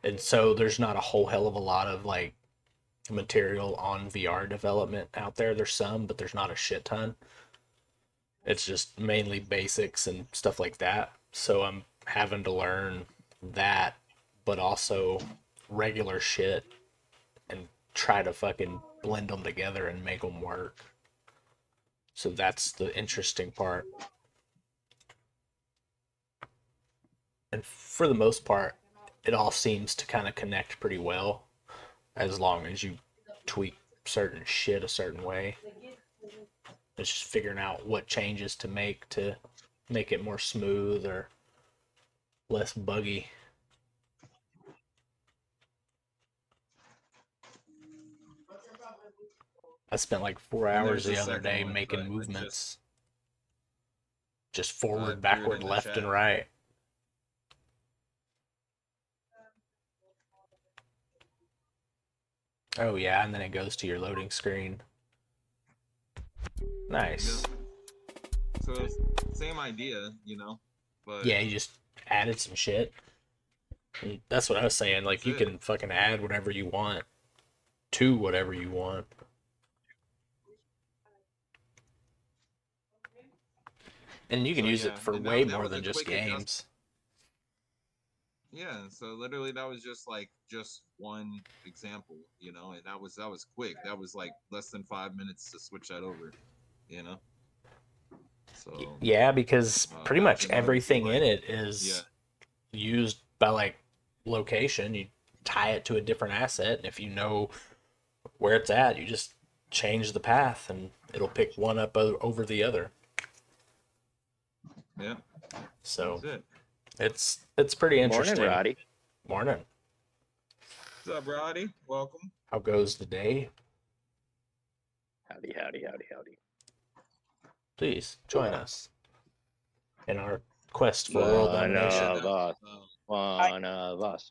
And so there's not a whole hell of a lot of like material on VR development out there. There's some, but there's not a shit ton. It's just mainly basics and stuff like that. So I'm having to learn that, but also regular shit and try to fucking blend them together and make them work. So that's the interesting part. And for the most part, it all seems to kind of connect pretty well as long as you tweak certain shit a certain way. It's just figuring out what changes to make to make it more smooth or less buggy. I spent like four hours the the other day making movements. Just threw forward, it backward, left, and right. Oh yeah, and then it goes to your loading screen. Nice. So it's same idea, you know. But Yeah, you just added some shit. That's what I was saying. Like you it. can fucking add whatever you want to whatever you want. And you can So, use yeah, it for way more than just games. Yeah, so literally that was just like just one example, you know, and that was that was quick. That was like less than five minutes to switch that over, you know. So Yeah, because Uh, pretty much everything in it is yeah. used by like location. You tie it to a different asset, and if you know where it's at, you just change the path, and it'll pick one up over the other. yeah, So that's it. It's it's pretty interesting. Morning, Roddy. Morning. What's up, Roddy? Welcome. How goes the day? Howdy, howdy, howdy, howdy. Please join us in our quest for world One domination. of us. One of us.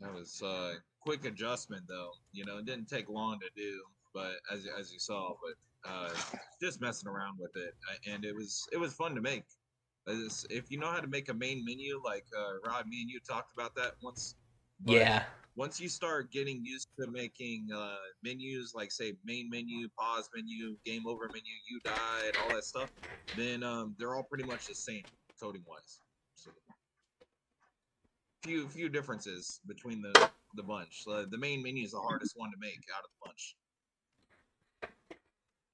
that was uh quick adjustment though. You know, it didn't take long to do, but as as you saw, but uh just messing around with it, and it was it was fun to make. If you know how to make a main menu, like uh, Rod, me and you talked about that once. but Yeah, Once you start getting used to making uh, menus, like say main menu, pause menu, game over menu, you died, all that stuff, then um, they're all pretty much the same coding wise. So few few differences between the the bunch. Uh, the main menu is the hardest one to make out of the bunch.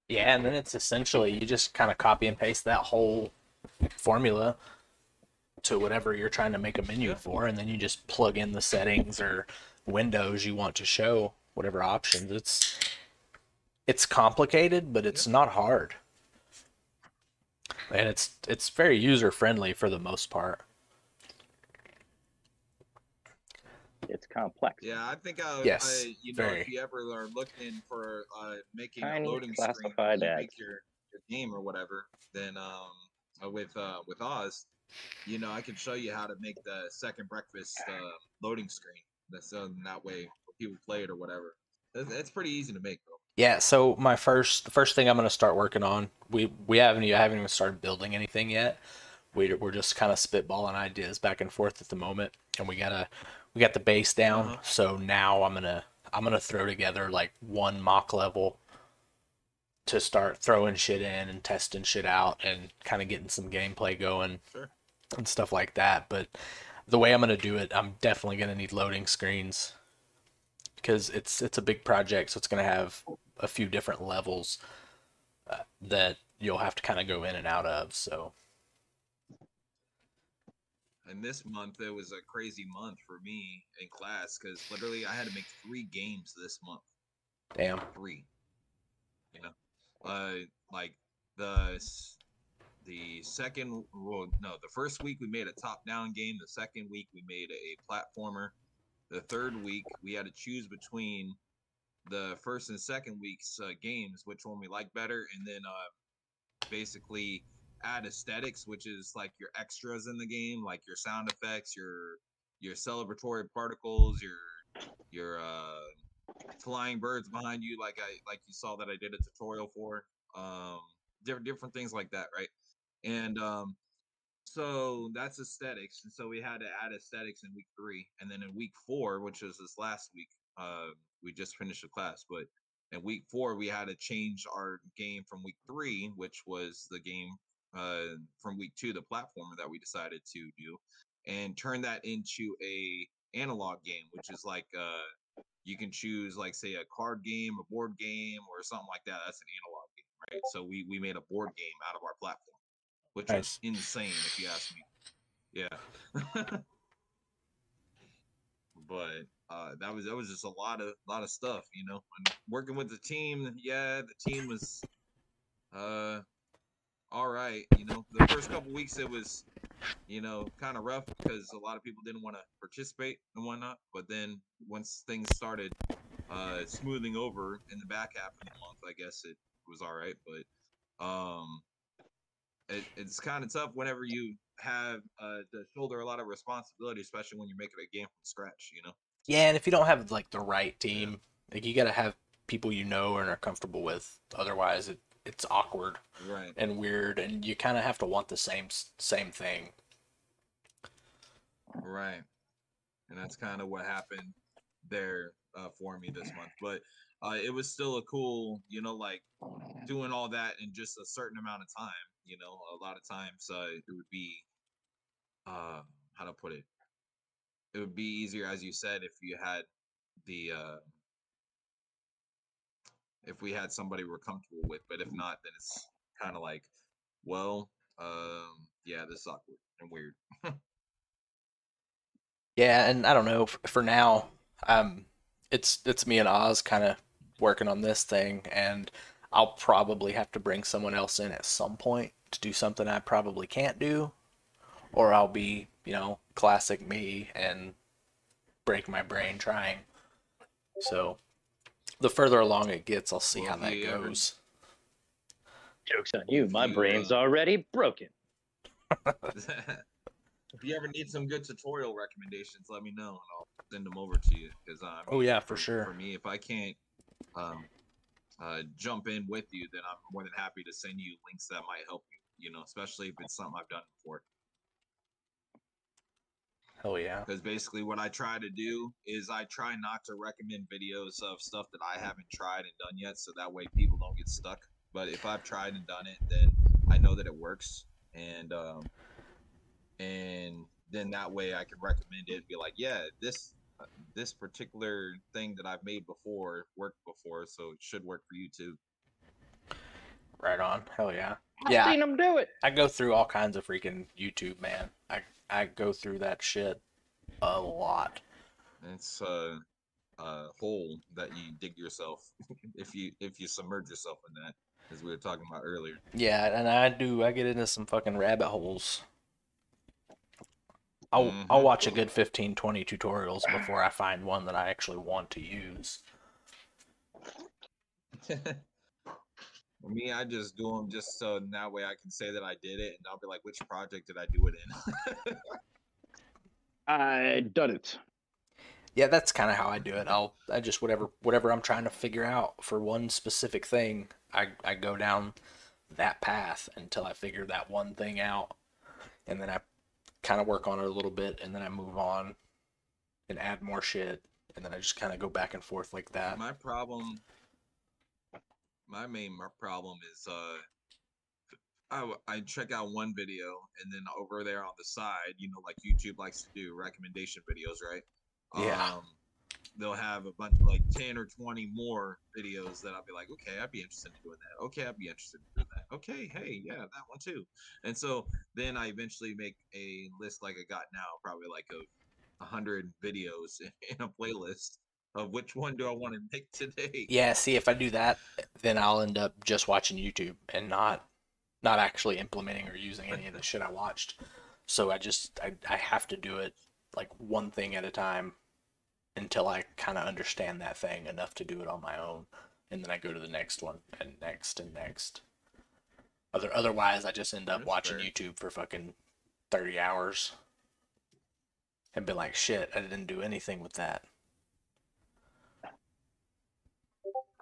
Yeah, and then it's essentially you just kind of copy and paste that whole formula to whatever you're trying to make a menu for, and then you just plug in the settings or windows you want to show, whatever options. It's it's complicated, but it's not hard. And it's it's very user friendly for the most part. It's complex. Yeah, I think I, Yes, I you know very. if you ever are looking for uh, making Tiny a loading screen classified when you make your, your game or whatever, then um uh, with uh with Oz, you know I can show you how to make the second breakfast uh, loading screen. That's so that way people play it or whatever. It's, pretty easy to make though. Yeah, so my first the first thing I'm gonna start working on, we we haven't I haven't even started building anything yet. We we're just kind of spitballing ideas back and forth at the moment, and we gotta we got the base down. Uh-huh. So now I'm gonna I'm gonna throw together like one mock level to start throwing shit in and testing shit out and kind of getting some gameplay going Sure. and stuff like that. But the way I'm gonna do it, I'm definitely gonna need loading screens because it's it's a big project, so it's gonna have a few different levels uh, that you'll have to kind of go in and out of. So And this month it was a crazy month for me in class because literally I had to make three games this month. damn, three. You know, uh, like the the second, well, no, the first week we made a top-down game. The second week we made a platformer. The third week we had to choose between the first and second week's uh, games, which one we like better, and then uh, basically add aesthetics, which is like your extras in the game, like your sound effects, your your celebratory particles, your your uh flying birds behind you like i like you saw that i did a tutorial for um different different things like that right? And um so that's aesthetics and so we had to add aesthetics in week three and then in week four which was this last week uh we just finished the class but in week four we had to change our game from week three which was the game uh from week two the platformer that we decided to do and turn that into a analog game which is like uh you can choose like say a card game, a board game, or something like that. That's an analog game, right? So we we made a board game out of our platform, which Nice. was insane if you ask me. Yeah. but uh, that was that was just a lot of lot of stuff, you know. And working with the team, yeah, the team was uh all right, you know. The first couple weeks it was you know, kind of rough because a lot of people didn't want to participate and whatnot. But then once things started uh, smoothing over in the back half of the month, I guess it was all right. But um, it, it's kind of tough whenever you have uh, to shoulder a lot of responsibility, especially when you're making a game from scratch. You know. yeah, and if you don't have like the right team, like you gotta have people you know and are comfortable with. Otherwise, it it's awkward Right. and weird, and you kind of have to want the same same thing. Right. And that's kind of what happened there uh, for me this month. But uh, it was still a cool, you know, like doing all that in just a certain amount of time. You know, a lot of times uh, it would be, uh, how to put it, it would be easier, as you said, if you had the, uh, if we had somebody we're comfortable with. But if not, then it's kind of like, well, um, yeah, this is awkward and weird. Yeah, and I don't know. f- For now, um, it's it's me and Oz kind of working on this thing, and I'll probably have to bring someone else in at some point to do something I probably can't do, or I'll be, you know, classic me and break my brain trying. So, the further along it gets, I'll see how that you goes. Joke's on you. My You, brain's already broken. if you ever need some good tutorial recommendations, let me know and I'll send them over to you. Because um, Oh yeah, for for sure. For me, if I can't um, uh, jump in with you, then I'm more than happy to send you links that might help you. You know, especially if it's something I've done before. Hell yeah. Because basically, what I try to do is I try not to recommend videos of stuff that I haven't tried and done yet, so that way people don't get stuck. But if I've tried and done it, then I know that it works, and um, and then that way I can recommend it and be like, yeah, this uh, this particular thing that I've made before worked before, so it should work for you too. Right on. Hell yeah. I've Yeah. seen them do it. I go through all kinds of freaking YouTube, man. I I go through that shit a lot. It's a, a hole that you dig yourself if you if you submerge yourself in that, as we were talking about earlier. Yeah, and I do. I get into some fucking rabbit holes. I'll I'll Mhm. watch a good 15, 20 tutorials before I find one that I actually want to use. For me, I just do them just so that way I can say that I did it, and I'll be like, which project did I do it in? I done it. Yeah, that's kind of how I do it. I'll I just whatever whatever I'm trying to figure out for one specific thing, I I go down that path until I figure that one thing out, and then I kind of work on it a little bit, and then I move on and add more shit, and then I just kind of go back and forth like that. my problem, my main problem is uh, I I check out one video and then over there on the side, you know, like YouTube likes to do recommendation videos, right? Yeah. Um, they'll have a bunch of like 10 or 20 more videos that I'll be like, okay, I'd be interested in doing that. Okay, I'd be interested in doing that. Okay, hey, yeah, that one too. And so then I eventually make a list like I got now, probably like of a hundred videos in a playlist of which one do I want to make today. Yeah, see, if I do that, then I'll end up just watching YouTube and not not actually implementing or using any of the shit I watched. So I just I, I have to do it like one thing at a time until I kind of understand that thing enough to do it on my own, and then I go to the next one and next and next. Other otherwise, I just end up That's watching fair. YouTube for fucking thirty hours and be like, shit, I didn't do anything with that.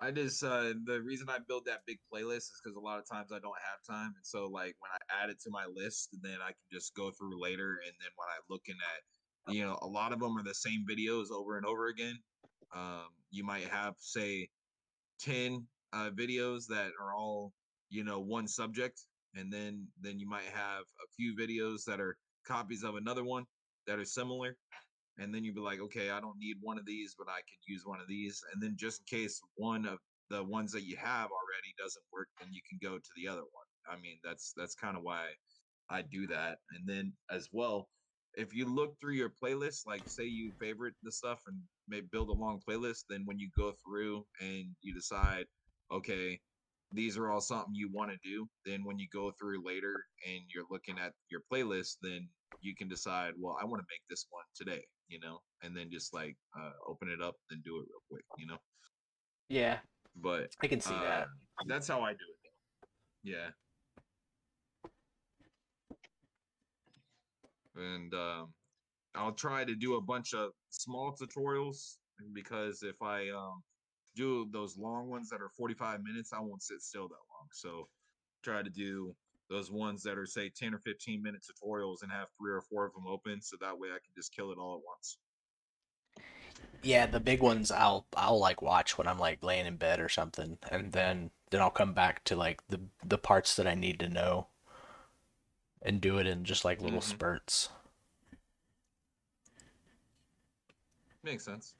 I just uh the reason I build that big playlist is because a lot of times I don't have time, and so like when I add it to my list, then I can just go through later, and then when I'm looking at, you know, a lot of them are the same videos over and over again. Um, you might have say ten uh, videos that are all you know one subject, and then then you might have a few videos that are copies of another one that are similar, and then you'd be like, okay, I don't need one of these, but I could use one of these, and then just in case one of the ones that you have already doesn't work, then you can go to the other one. I mean, that's that's kind of why I do that, and then as well, if you look through your playlist, like say you favorite the stuff and may build a long playlist, then when you go through and you decide, okay, these are all something you want to do, then when you go through later and you're looking at your playlist, then you can decide, well, I want to make this one today, you know, and then just like uh, open it up and do it real quick, you know. Yeah, But I can see that. uh, that's how I do it. Yeah. And um, I'll try to do a bunch of small tutorials because if I um, do those long ones that are 45 minutes, I won't sit still that long. So try to do those ones that are say 10 or 15 minute tutorials and have three or four of them open so that way I can just kill it all at once. Yeah, the big ones I'll I'll like watch when I'm like laying in bed or something, and then then I'll come back to like the the parts that I need to know, and do it in just like little Mhm. spurts. Makes sense.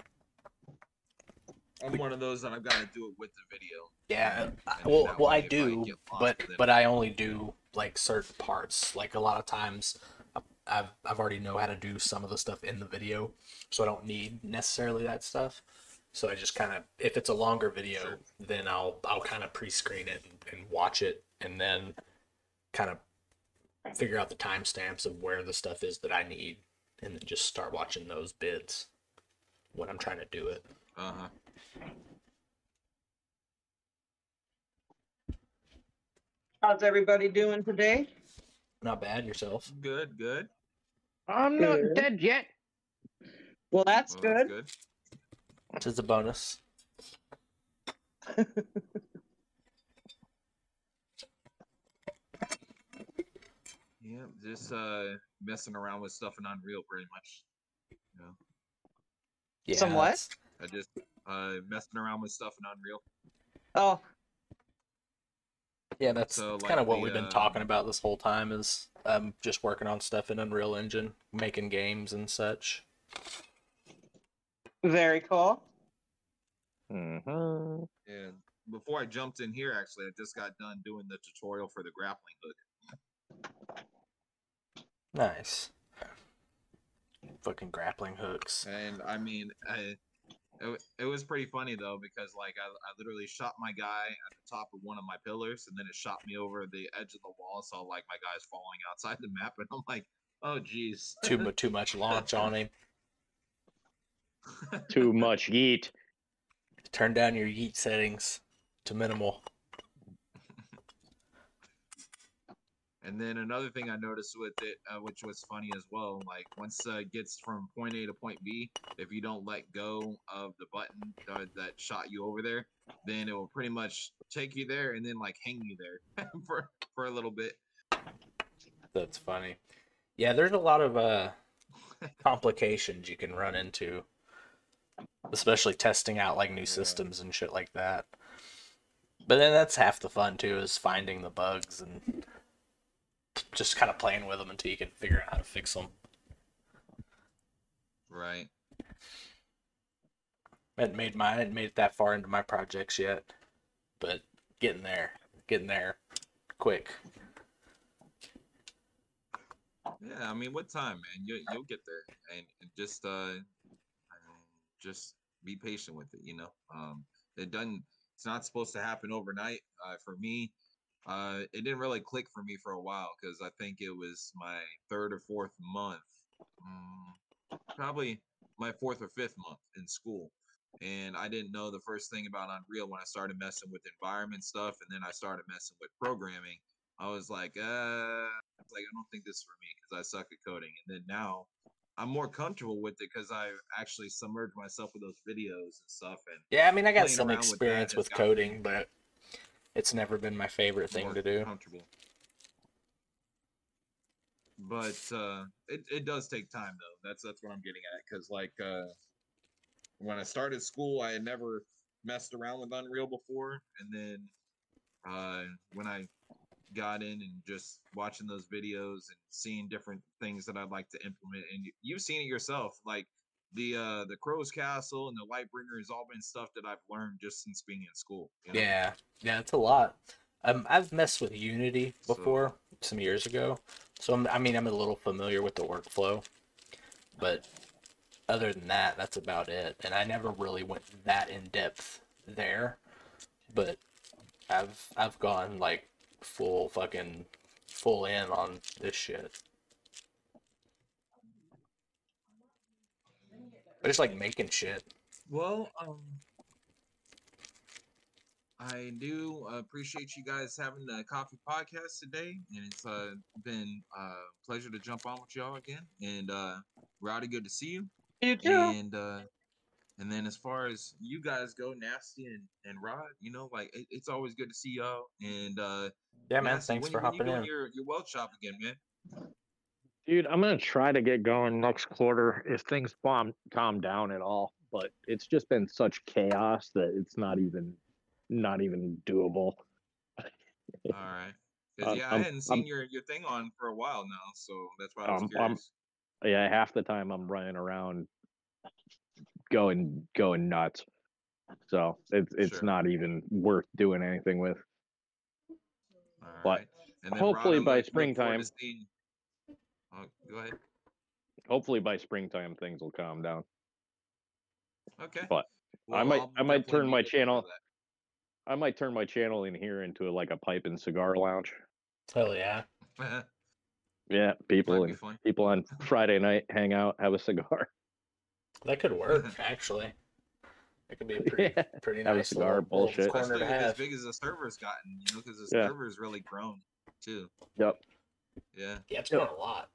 I'm one of those that I've got to do it with the video. Yeah, well, well, I do, but but I only do like certain parts. Like a lot of times, I've I've already know how to do some of the stuff in the video, so I don't need necessarily that stuff. So I just kind of, if it's a longer video, Sure. then I'll I'll kind of pre-screen it and, and watch it, and then kind of figure out the timestamps of where the stuff is that I need, and then just start watching those bits when I'm trying to do it. Uh huh. How's everybody doing today? Not bad yourself. Good, good. I'm not Good. dead yet. Well, that's Well, good. good. This is a bonus. Yeah, just uh messing around with stuff in Unreal pretty much. You know, Yeah. Some what? that's- I just uh messing around with stuff in Unreal. Oh, Yeah, that's So, kind of what the, we've been uh, talking about this whole time. Is um just working on stuff in Unreal Engine, making games and such. Very cool. Mhm. And before I jumped in here, actually, I just got done doing the tutorial for the grappling hook. Nice. Fucking grappling hooks. And I mean, I, it, it was pretty funny though because like I, I literally shot my guy at the top of one of my pillars, and then it shot me over the edge of the wall. So like my guy's falling outside the map, and I'm like, oh geez. Too mu- too much launch on him. Too much yeet. Turn down your yeet settings to minimal. And then another thing I noticed with it, uh, which was funny as well, like once uh, it gets from point A to point B, if you don't let go of the button uh, that shot you over there, then it will pretty much take you there and then like hang you there for for a little bit. That's funny. Yeah, there's a lot of uh complications you can run into, especially testing out like new Yeah. systems and shit like that. But then that's half the fun too, is finding the bugs and just kind of playing with them until you can figure out how to fix them. Right. I hadn't made my I hadn't made it that far into my projects yet, but getting there, getting there, quick. Yeah, I mean, what time, man? You you'll get there, and, just uh, just be patient with it. You know, um, it doesn't. It's not supposed to happen overnight. Uh, for me, uh, it didn't really click for me for a while because I think it was my third or fourth month, mm, probably my fourth or fifth month in school. And I didn't know the first thing about Unreal when I started messing with environment stuff, and then I started messing with programming. I was like, uh, like I don't think this is for me because I suck at coding. And then now I'm more comfortable with it because I've actually submerged myself with those videos and stuff. And Yeah, I mean, I got some around with experience with gotten me coding, but it's never been my favorite thing to do. Comfortable. But uh, it it does take time though. That's that's what I'm getting at. Because like uh, when I started school, I had never messed around with Unreal before, and then uh, when I got in and just watching those videos and seeing different things that I'd like to implement, and you, you've seen it yourself, like the uh the Crow's Castle and the Lightbringer has all been stuff that I've learned just since being in school. you know? Yeah, yeah, it's a lot. Um, I've messed with Unity So- before some years ago, so I'm, I mean, I'm a little familiar with the workflow, but other than that, that's about it. And I never really went that in depth there, but I've I've gone like full fucking full in on this shit. I just like making shit. Well, um, I do appreciate you guys having the coffee podcast today, and it's uh, been a pleasure to jump on with y'all again. And uh, Rowdy, good to see you. You too. And uh, and then as far as you guys go, Nasty and, and Rod, you know, like it, it's always good to see y'all. And uh, Yeah, man. Nasty, Thanks when, for when hopping doing in. Your your weld shop again, man. Dude, I'm gonna try to get going next quarter if things calm calm down at all. But it's just been such chaos that it's not even not even doable. All right. Um, yeah, I I'm- hadn't seen I'm- your, your thing on for a while now, so that's why I was Um, curious. I'm- Yeah, half the time I'm running around going going nuts. So it's it's Sure. not even worth doing anything with. All but right. Hopefully by look- look forward to springtime- seeing- Oh, go ahead. Hopefully by springtime things will calm down. Okay. But I might- I'll I might turn my channel- I might turn my channel in here into like a pipe and cigar lounge. Hell yeah. Yeah, people and people on Friday night hang out, have a cigar. That could work, actually. It could be a pretty, Yeah. pretty Have a nice cigar, little, little bullshit. corner Especially to as big as the server's gotten, you know, because the Yeah. server's really grown too. Yep. Yeah. Yeah, it's Yep. grown a lot.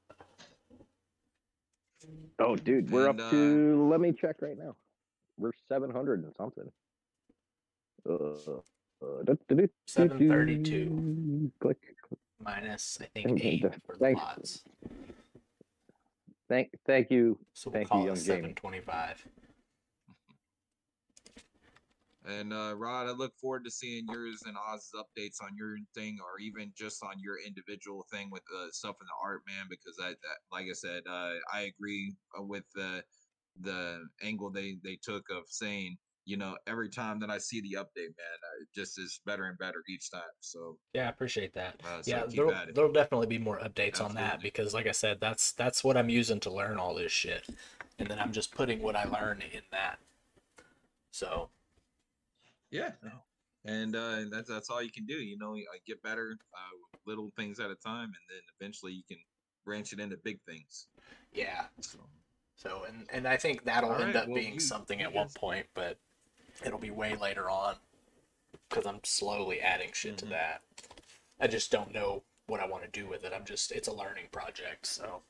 Oh, dude, we're And, up uh, to. Let me check right now. We're seven hundred and something. Uh, uh, do- do- 732 do- Click. minus, I think, eight the- for the thanks. Thank, thank you. So we'll Thank you, young it Jamie. 725. And uh, Rod, I look forward to seeing yours and Oz's updates on your thing, or even just on your individual thing with the stuff in the art, man. Because I, that, like I said, uh, I agree uh, with the the angle they they took of saying, you know, every time that I see the update, man, uh, it just is better and better each time. So Yeah, I appreciate that. Uh, so yeah, there'll, there'll definitely be more updates on that because, like I said, that's that's what I'm using to learn all this shit, and then I'm just putting what I learn in that. So yeah, and uh, that's that's all you can do. You know, get better uh, with little things at a time, and then eventually you can branch it into big things. yeah, So. so and and I think that'll All end right, up well, being you- something you at one point, but it'll be way later on because I'm slowly adding shit to Mhm. that. I just don't know what I want to do with it. I'm just it's a learning project, so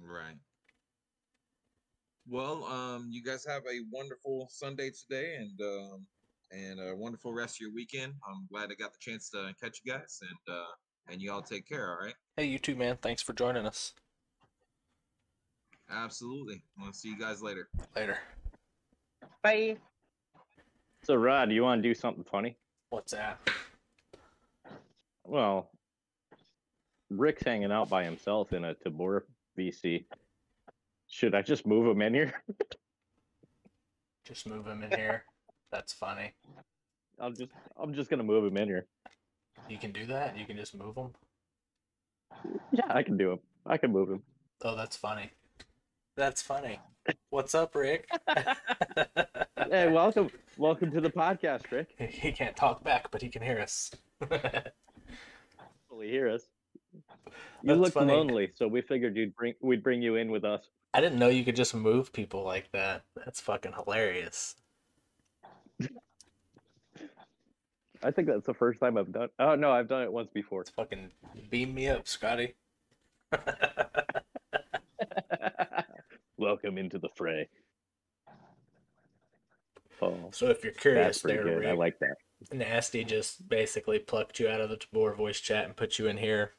Right. Well, um, you guys have a wonderful Sunday today, and um, and a wonderful rest of your weekend. I'm glad I got the chance to catch you guys, and uh, and you all take care. All right. hey, you too, man. Thanks for joining us. Absolutely. I'll see you guys later. Later. Bye. So Rod, you want to do something funny? What's that? Well, Rick's hanging out by himself in a Tabor VC. Should I just move him in here? Just move him in here. That's funny. I'm just I'm just gonna move him in here. You can do that. You can just move him. Yeah, I can do him. I can move him. Oh, that's funny. That's funny. What's up, Rick? Hey, welcome, welcome to the podcast, Rick. he can't talk back, but he can hear us. Hopefully, hear us. You That's look funny. lonely, so we figured you'd bring we'd bring you in with us. I didn't know you could just move people like that. That's fucking hilarious. I think that's the first time I've done. Oh no, I've done it once before. It's fucking beam me up, Scotty. welcome into the fray. Oh, so if you're curious, there, good. I like that. Nasty just basically plucked you out of the Tabor voice chat and put you in here,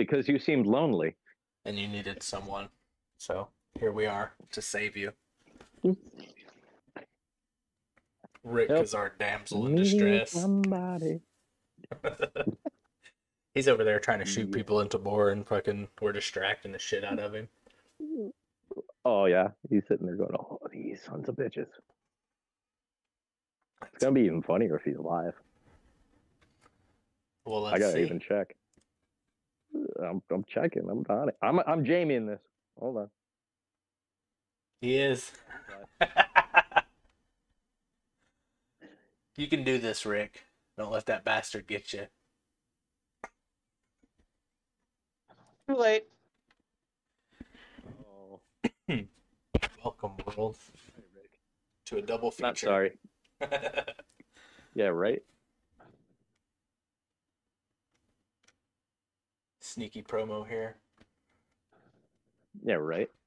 Because you seemed lonely. and you needed someone. So here we are to save you. Rick Help is our damsel in distress. Somebody. He's over there trying to shoot people into Tabor, and fucking we're distracting the shit out of him. Oh yeah, he's sitting there going, "Oh, these sons of bitches." It's gonna be even funnier if he's alive. Well, let's I gotta see. even check. I'm I'm checking. I'm on it. I'm I'm Jamie in this. Hold on. He is. you can do this, Rick. Don't let that bastard get you. Too late. Oh, Welcome, world, to a double feature. not sorry. Yeah, right. Sneaky promo here. Yeah, right.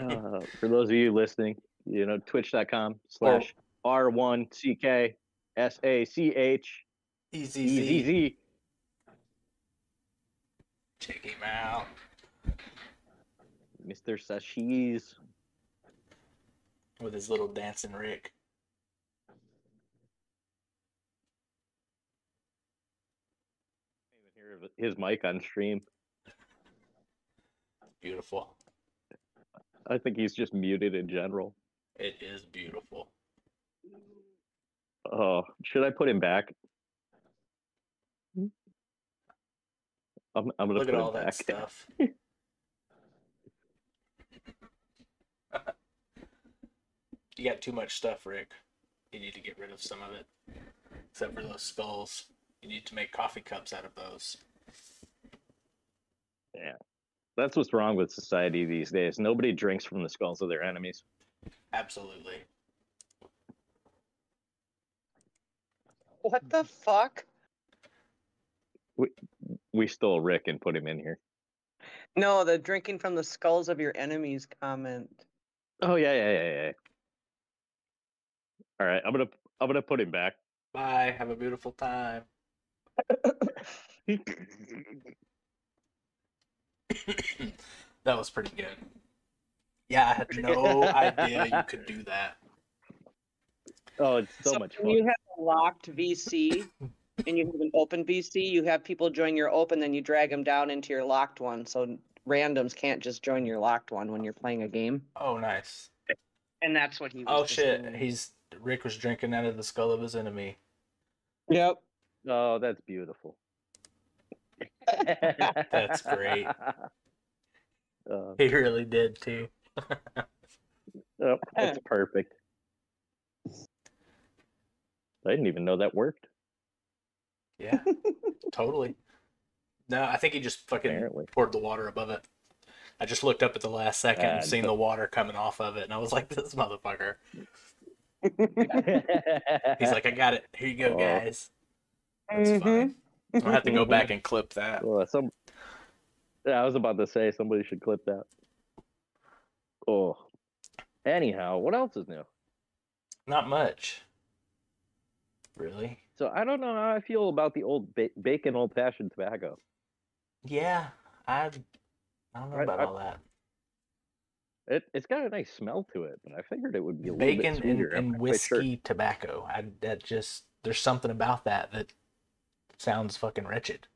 Uh, for those of you listening, you know, twitch.com slash R1CK S-A-C-H Easy E-Z-Z. Check him out. Mr. Sashiz. With his little dancing Rick. Can't even hear his mic on stream. Beautiful. I think he's just muted in general. It is beautiful. Oh, should I put him back? I'm, I'm gonna Look at all that stuff. you got too much stuff, Rick. You need to get rid of some of it. Except for those skulls. You need to make coffee cups out of those. That's what's wrong with society these days. Nobody drinks from the skulls of their enemies. Absolutely. What the fuck? We we stole Rick and put him in here. No, the drinking from the skulls of your enemies comment. Oh yeah, yeah, yeah, yeah. All right, I'm gonna I'm gonna put him back. Bye. Have a beautiful time. that was pretty good. Yeah, I had no idea you could do that. Oh, it's so, So much when fun. you have a locked VC and you have an open VC, you have people join your open, then you drag them down into your locked one. So randoms can't just join your locked one when you're playing a game. Oh, nice. And that's what he was. Oh shit, doing. he's Rick was drinking out of the skull of his enemy. Yep. Oh, that's beautiful. That's great. Uh, He really did too. oh, that's perfect. I didn't even know that worked. Yeah, totally. No, I think he just fucking Apparently. poured the water above it. I just looked up at the last second and seen the water coming off of it, and I was like, "This motherfucker." He's like, "I got it. Here you go, Oh. guys." That's fine. I'll have to go back and clip that. Well, some. Yeah, I was about to say somebody should clip that. Oh. Anyhow, what else is new? Not much. Really? So I don't know how I feel about the old ba- bacon old fashioned tobacco. Yeah, I. I don't know Right, about I- all that. It it's got a nice smell to it, but I figured it would be a little bit Bacon and, and quite sure. whiskey tobacco. I that just there's something about that that sounds fucking wretched.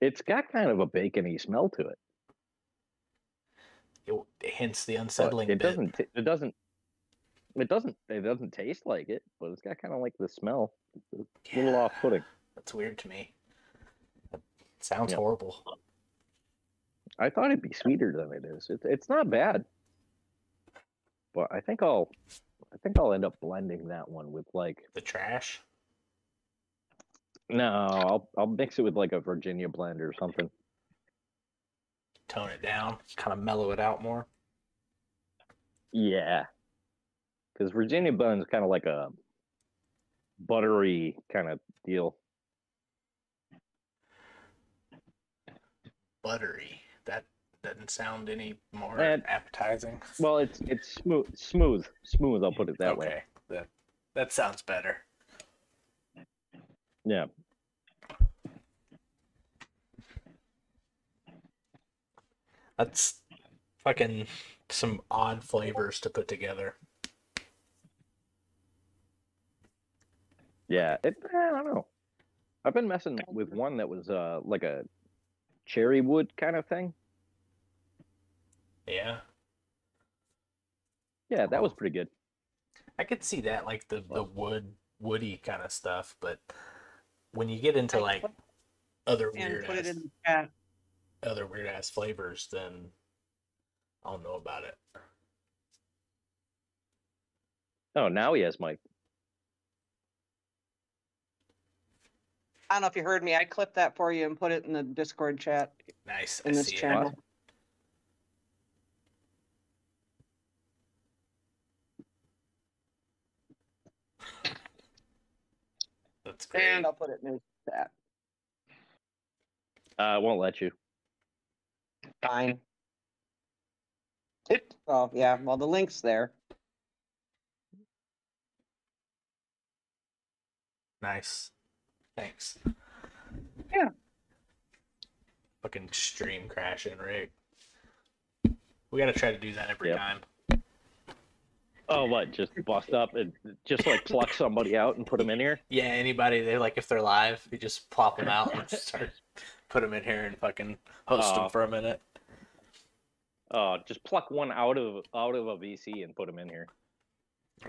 It's got kind of a bacony smell to it. It, hence the but unsettling It bit. doesn't. t- It doesn't. It doesn't. It doesn't taste like it, but it's got kind of like the smell. It's a little off-putting. That's weird to me. That sounds Yeah. horrible. I thought it'd be sweeter than it is. It's it's not bad, but I think I'll. I think I'll end up blending that one with like The trash. No, I'll I'll mix it with like a Virginia blend or something. Tone it down, kind of mellow it out more. Yeah, because Virginia blend is kind of like a buttery kind of deal. Buttery. That doesn't sound any more And- appetizing. Well, it's it's smooth, smooth, smooth. I'll put it that okay, way. that that sounds better. Yeah. That's fucking some odd flavors to put together. Yeah, it, I don't know. I've been messing with one that was uh like a cherry wood kind of thing. Yeah, Yeah, that was pretty good. I could see that, like the the wood woody kind of stuff. But when you get into like other weird put it ass, in the chat. other weird ass flavors, then I don't know about it. Oh, now he has Mike. I don't know if you heard me. I clipped that for you and put it in the Discord chat Nice. in I this see it. That's great. And I'll put it in the chat. Uh, I won't let you. Fine. It. Oh yeah, well the link's there. Nice. Thanks. Yeah. Fucking stream crashing, Rick. We gotta try to do that every Yep. time. Oh, what? Just bust up and just like pluck somebody out and put them in here? Yeah, anybody they like if they're live, you just plop them out and start put them in here and fucking host Oh. them for a minute. Oh, just pluck one out of out of a VC and put them in here.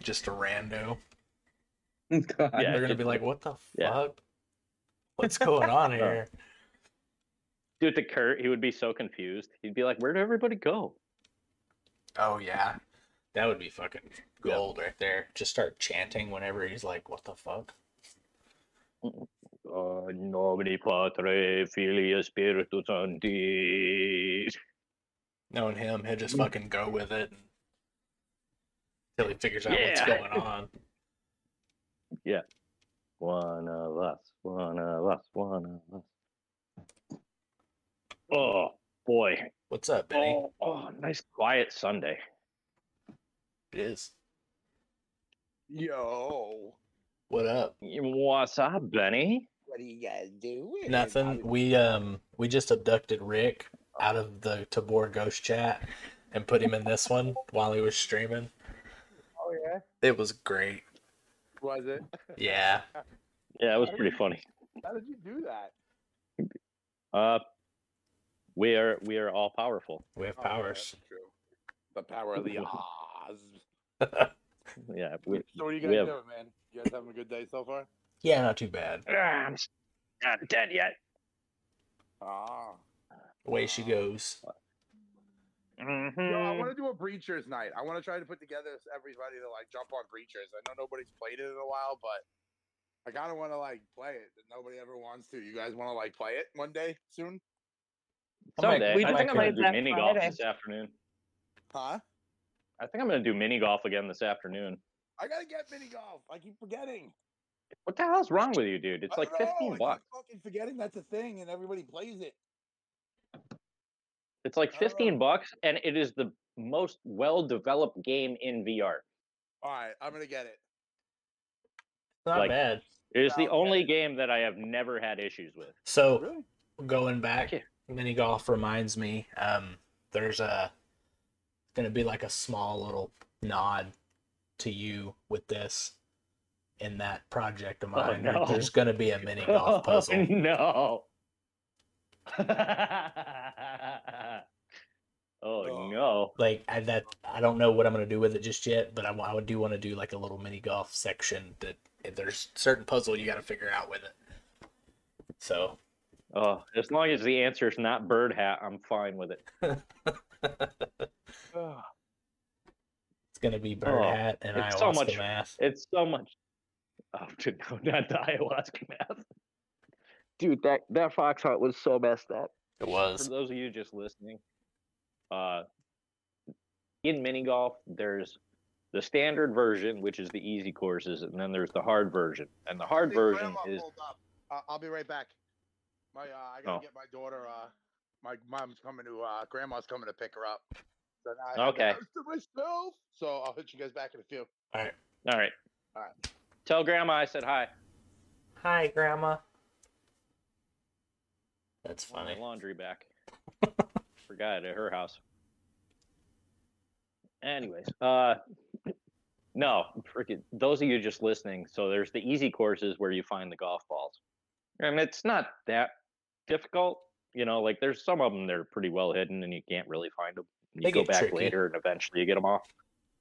Just a rando. God. Yeah, they're gonna just be like, "What the yeah. fuck? What's going on oh. here?" Do it to Kurt. He would be so confused. He'd be like, "Where did everybody go?" Oh yeah, that would be fucking gold right there. Just start chanting whenever he's like, "What the fuck?" Oh, nobody patre filia spiritus sancti. Knowing him, he'll just mm. fucking go with it until he figures out what's going on. Yeah. One of us, one of us, one of us. Oh boy. What's up, Benny? Oh, oh, nice quiet Sunday. It is. Yo, What up? What's up, Benny? what are you guys doing? Nothing. We um we just abducted Rick out of the Tabor Ghost Chat, and put him in this one while he was streaming. Oh yeah, It was great. was it? Yeah. Yeah, it was pretty funny. How did you do that? Uh, we are we are all powerful. We have Oh, yeah, powers. that's true. The power of the Oz. Yeah, we, So what are you we guys have- doing, man? You guys having a good day so far? yeah, not too bad. Ah, I'm not dead yet. Ah. Away she goes. Yo, I want to do a breachers night. I want to try to put together everybody to like jump on breachers. I know nobody's played it in a while, but I kind of want to like play it. But nobody ever wants to. You guys want to like play it one day soon? I might- Someday, we I just think I'm gonna do mini golf this afternoon. Huh? I think I'm gonna do mini golf again this afternoon. I gotta get mini golf. I keep forgetting. What the hell's wrong with you, dude? It's I like don't know, 15 I keep bucks. fucking forgetting that's a thing, and everybody plays it. It's like I don't know. 15 bucks, and it is the most well-developed game in VR. All right, I'm gonna get it. Not Like- bad. It is the Sounds only game that I have never had issues with. So Really? going back, Yeah. mini golf reminds me. Um, there's a gonna be like a small little nod to you with this in that project of Oh, mine. no. There's gonna be a mini golf oh, puzzle. no. oh Oh. no. Like I, that, I don't know what I'm gonna do with it just yet, but I, wa- I do want to do like a little mini golf section that if there's certain puzzle you got to figure out with it. So Oh, as long as the answer is not bird hat, I'm fine with it. it's gonna be bird Oh, hat and it's ayahuasca so much- math. It's so much. Oh, dude, no, not the ayahuasca math. Dude, that that fox hunt was so messed up. It was. For those of you just listening, uh, in mini golf, there's the standard version, which is the easy courses, and then there's the hard version. And the hard Hey, version is up. Uh, I'll be right back. My, uh, I gotta Oh. get my daughter. Uh, my mom's coming to. Uh, grandma's coming to pick her up. So now I Okay. to myself. So I'll hit you guys back in a few. All right. all right. All right. Tell grandma I said hi. Hi, Grandma. That's Want funny. my laundry back. Forgot it at her house. Anyways, uh, no, freaking those of you just listening. So there's the easy courses where you find the golf balls, and it's not that difficult. You know, like there's some of them that are pretty well hidden, and you can't really find them. You They go back tricky. later, and eventually you get them off.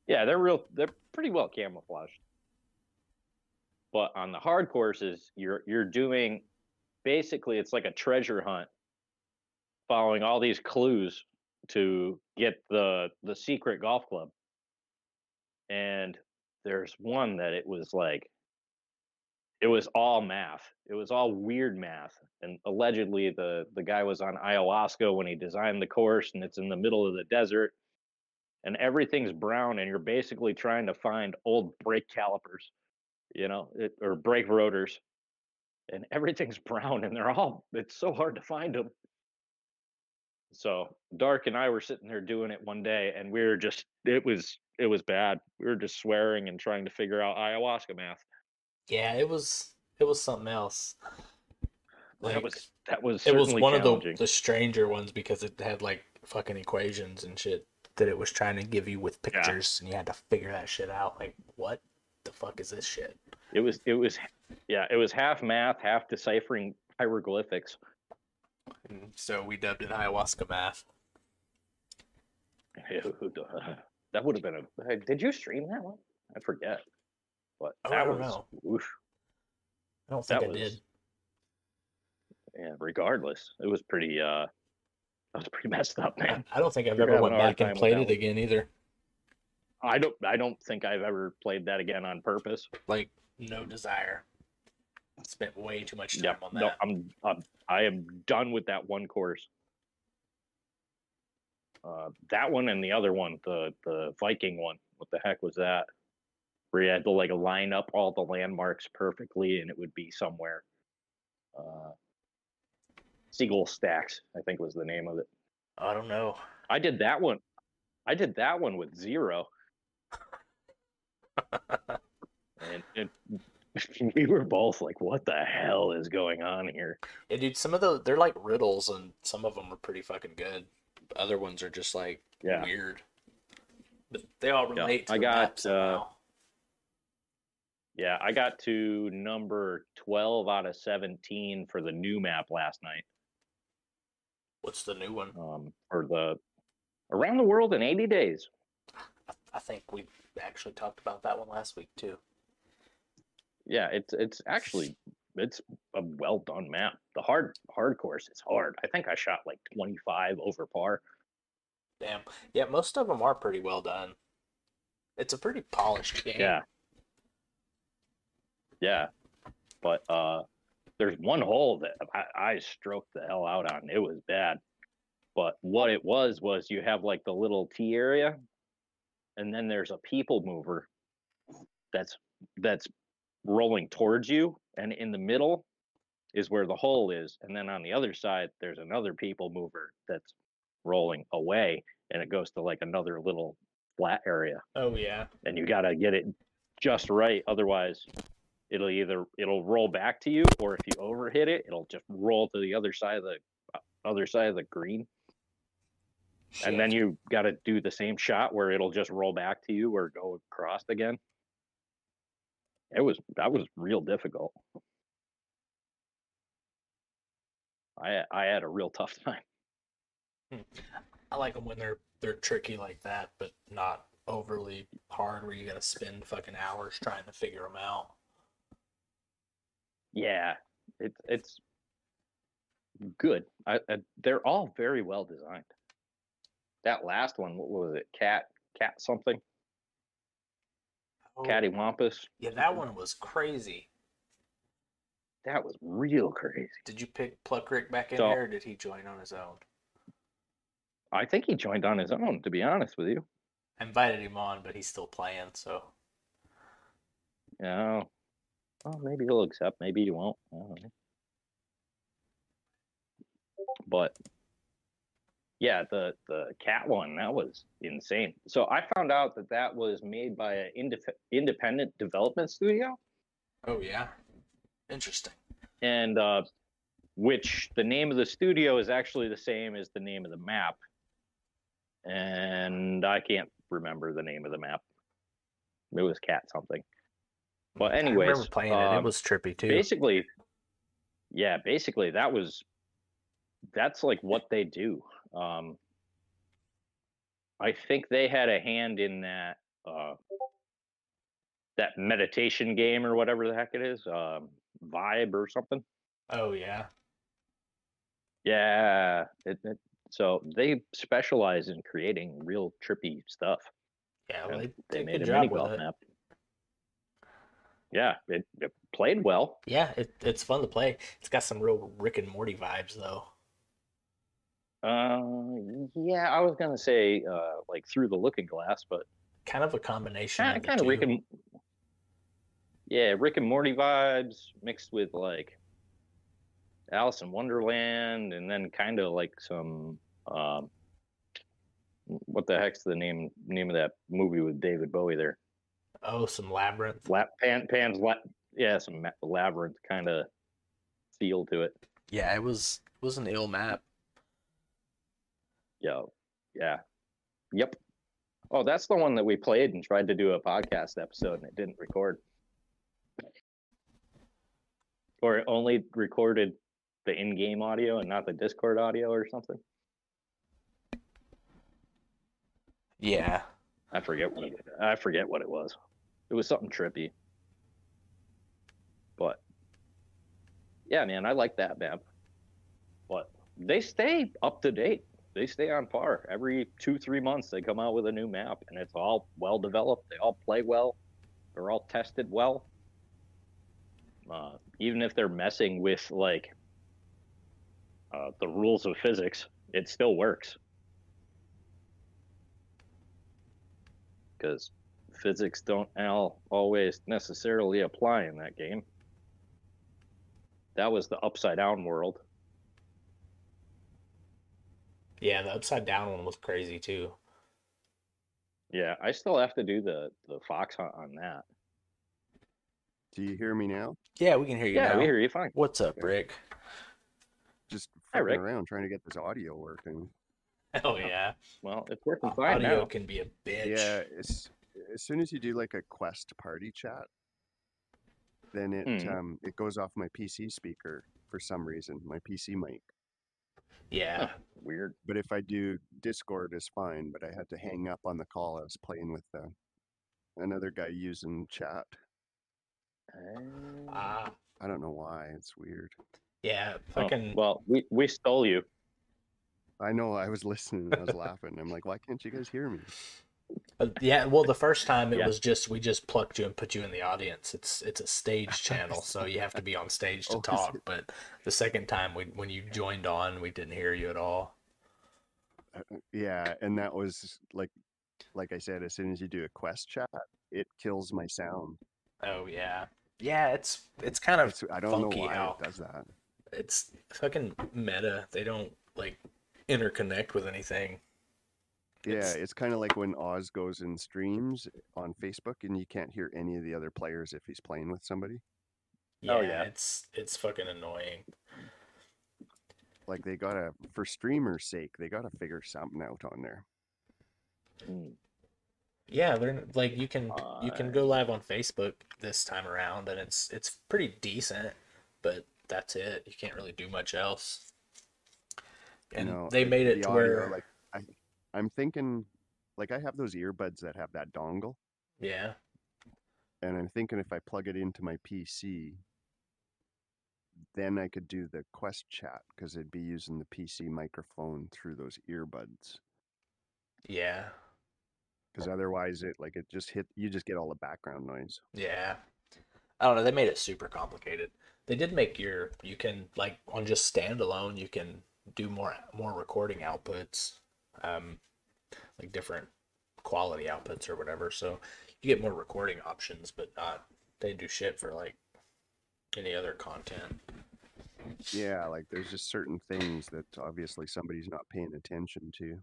Yeah, they're real. They're pretty well camouflaged. But on the hard courses, you're you're doing basically it's like a treasure hunt following all these clues to get the the secret golf club and there's one that it was like it was all math it was all weird math and allegedly the the guy was on ayahuasca when he designed the course and it's in the middle of the desert and everything's brown and you're basically trying to find old brake calipers you know it, or brake rotors and everything's brown and they're all it's so hard to find them so dark and i were sitting there doing it one day and we were just it was it was bad. We were just swearing and trying to figure out ayahuasca math Yeah, it was. It was something else. that was that was it was one of the the stranger ones because it had like fucking equations and shit that it was trying to give you with pictures, and you had to figure that shit out. Like, what the fuck is this shit? it was it was yeah it was half math half deciphering hieroglyphics And so we dubbed it ayahuasca math. that would have been a did you stream that one i forget but Oh, I don't was know. I don't think That I was- did. yeah regardless it was pretty uh that was pretty messed up man I don't think I've ever went back and played it again either. i don't i don't think i've ever played that again on purpose Like, no desire. I spent way too much time yeah on no that. i'm I'm i am done with that one course uh that one and the other one the the viking one what the heck was that where you had to like line up all the landmarks perfectly and it would be somewhere uh seagull stacks i think was the name of it I don't know. i did that one i did that one with zero and it we were both like what the hell is going on here Yeah, dude, some of the they're like riddles, and some of them are pretty fucking good. other ones are just like Yeah. weird. But they all Yeah, relate to I got, uh. Yeah, I got to number 12 out of 17 for the new map last night. What's the new one? Um, for the Around the World in 80 Days. I, I think we actually talked about that one last week too. Yeah, it's it's actually it's a well done map. The hard hard course is hard. I think I shot like 25 over par. Damn. Yeah, most of them are pretty well done. It's a pretty polished game. Yeah. Yeah. But uh there's one hole that I, I stroked the hell out on. It was bad. But what it was was you have like the little T area and then there's a people mover that's that's rolling towards you and in the middle is where the hole is and then on the other side there's another people mover that's rolling away and it goes to like another little flat area Oh yeah. and you got to get it just right otherwise it'll either it'll roll back to you or if you overhit it it'll just roll to the other side of the uh, other side of the green. And then you got to do the same shot where it'll just roll back to you or go across again. It was that was real difficult. I i had a real tough time. I like them when they're they're tricky like that, but not overly hard where you gotta spend fucking hours trying to figure them out. Yeah, it's it's good. I, I, they're all very well designed. That last one, what was it? Cat, cat something, Oh, cattywampus. yeah, that one was crazy. That was real crazy. Did you pick Pluck Rick back in So- there, or did he join on his own? I think he joined on his own. To be honest with you, I invited him on, but he's still playing, so yeah. Well, maybe he'll accept. Maybe he won't. I don't know. But yeah, the the cat one that was insane. So I found out that that was made by an indef- independent development studio. oh yeah, interesting. and uh, which the name of the studio is actually the same as the name of the map. And I can't remember the name of the map. It was cat something. Well, I anyways, remember playing it. It um, was trippy too. Basically, yeah, basically that was that's like what they do. Um, I think they had a hand in that uh, that meditation game or whatever the heck it is, um, vibe or something. Oh yeah, Yeah. It, it, so they specialize in creating real trippy stuff. yeah. Well, they, they made a job mini golf map. Yeah, it, it played well. Yeah, it, it's fun to play. It's got some real Rick and Morty vibes though. Uh, yeah, I was gonna say uh, like through the looking glass, but Kind of a combination. kind of kind of Rick and yeah, Rick and Morty vibes mixed with like Alice in Wonderland, and then kind of like some um, what the heck's the name name of that movie with David Bowie there? Oh, some labyrinth. Lap pan Pan's la- yeah, some ma- labyrinth kind of feel to it. Yeah, it was it was an ill map. Yo, yeah, yep. Oh, that's the one that we played and tried to do a podcast episode and it didn't record. Or it only recorded the in-game audio and not the Discord audio or something. Yeah. I forget what I forget what it was. It was something trippy. But yeah, man, I like that map. But they stay up to date. They stay on par. Every two, three months they come out with a new map and it's all well developed. They all play well. They're all tested well. Uh, even if they're messing with like uh, the rules of physics, it still works. because physics don't al- always necessarily apply in that game. That was the upside down world. Yeah, the upside down one was crazy too. Yeah, I still have to do the the fox hunt on that. Do you hear me now? Yeah, we can hear you Yeah, now. we hear you fine. What's up, Rick? Just Hi, fucking Rick. around trying to get this audio working. Oh yeah, Well, it's working fine audio now. can be a bitch. Yeah, as, as soon as you do like a Quest party chat, then it Hmm. um it goes off my PC speaker for some reason, my PC mic. yeah. Weird. But if I do Discord, is fine. But I had to hang up on the call. I was playing with uh, another guy using chat. Ah, I don't know why. It's weird. yeah. Oh, Fucking. well, we we stole you. I know. I was listening. I was laughing. I'm like, why can't you guys hear me? Uh, yeah, well, the first time it Yeah. was just we just plucked you and put you in the audience. It's it's a stage channel, so you have to be on stage to Oh, talk. But the second time, we when you joined on, we didn't hear you at all. Uh, Yeah, and that was like, like I said, as soon as you do a Quest chat, it kills my sound. Oh yeah, yeah. It's it's kind of It's, I don't funky know why how it does that. it's fucking meta. They don't like interconnect with anything. Yeah, It's- it's kind of like when Oz goes and streams on Facebook, and you can't hear any of the other players if he's playing with somebody. Yeah, Oh, yeah. it's it's fucking annoying. Like they gotta, for streamers' sake, they gotta figure something out on there. Hmm. Yeah, they're like you can you can go live on Facebook this time around, and it's it's pretty decent, but that's it. You can't really do much else. And you know, they it- made it the to audio, where like I, I'm thinking, like I have those earbuds that have that dongle, yeah, and I'm thinking if I plug it into my PC, then I could do the Quest chat because it'd be using the PC microphone through those earbuds. yeah, Because otherwise, it like it just hit. You just get all the background noise. yeah. I don't know. They made it super complicated. They did make your you can like on just standalone you can do more more recording outputs, um, like different quality outputs or whatever. So you get more recording options, but not they do shit for like any other content. Yeah, like there's just certain things that obviously somebody's not paying attention to.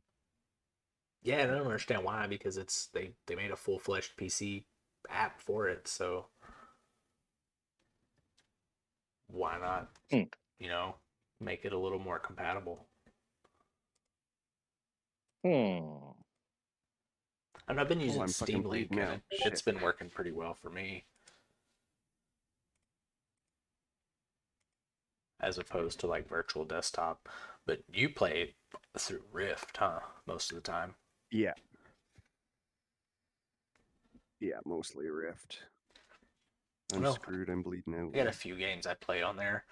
Yeah, and I don't understand why because it's they they made a full fledged PC app for it, so why not? Hmm. You know, make it a little more compatible. Hmm. And I've been using I'm Steam Link, bleeding and it, it's been working pretty well for me. As opposed to like virtual desktop, but you play through Rift, huh? Most of the time. Yeah. Yeah, mostly Rift. I'm Well, screwed. I'm bleeding out. I got a few games I played on there.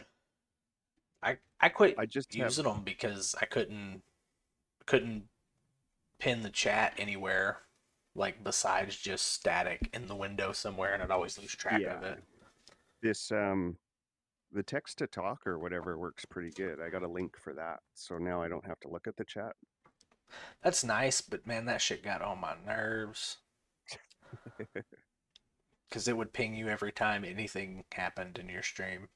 I I quit I just have, using them because I couldn't couldn't pin the chat anywhere like besides just static in the window somewhere and I'd always lose track of Yeah. it. this um the text to talk or whatever works pretty good. I got a link for that. So now I don't have to look at the chat. That's nice, but man, that shit got on my nerves. Cuz it would ping you every time anything happened in your stream.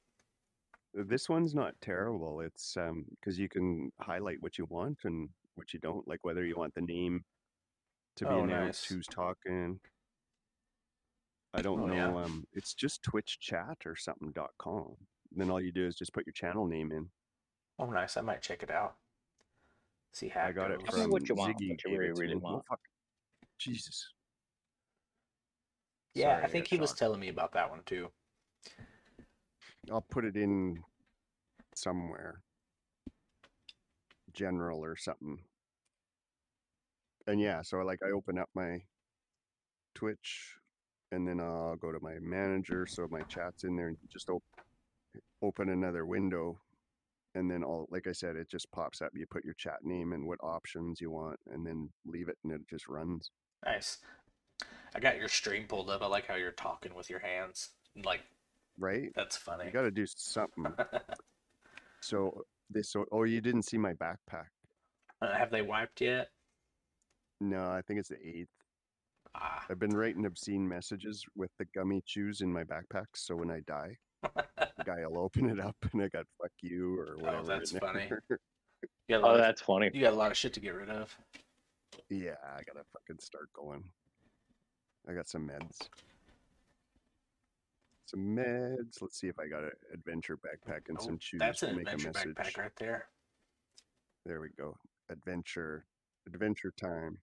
This one's not terrible. It's um because you can highlight what you want and what you don't, like whether you want the name to be Oh, announced, nice. who's talking. I don't Oh, know. yeah. Um, it's just Twitch chat or something dot com. Then all you do is just put your channel name in. Oh, nice. I might check it out. See how I got it goes. Tell me from what you want, Ziggy. what you really, it really me. Oh, want. fuck. Jesus. Yeah, Sorry, I think got he was telling me about that one too. I'll put it in somewhere. General or something. And yeah, so like I open up my Twitch and then I'll go to my manager so my chat's in there and just op- open another window and then all like I said it just pops up you put your chat name and what options you want and then leave it and it just runs. Nice. I got your stream pulled up. I like how you're talking with your hands. Like Right? that's funny. You got to do something. So this so oh you didn't see my backpack. Uh, Have they wiped yet? No, I think it's the 8th. Ah, I've been writing obscene messages with the gummy chews in my backpack, so when I die, the guy will open it up and I got "fuck you" or whatever. Oh, that's funny. you got a Oh, lot of, that's funny. you got a lot of shit to get rid of. yeah, I gotta fucking start going. I got some meds. Some meds. Let's see if I got an adventure backpack and Oh, some chews that's to an make a adventure message. backpack right there. There we go. adventure, adventure time.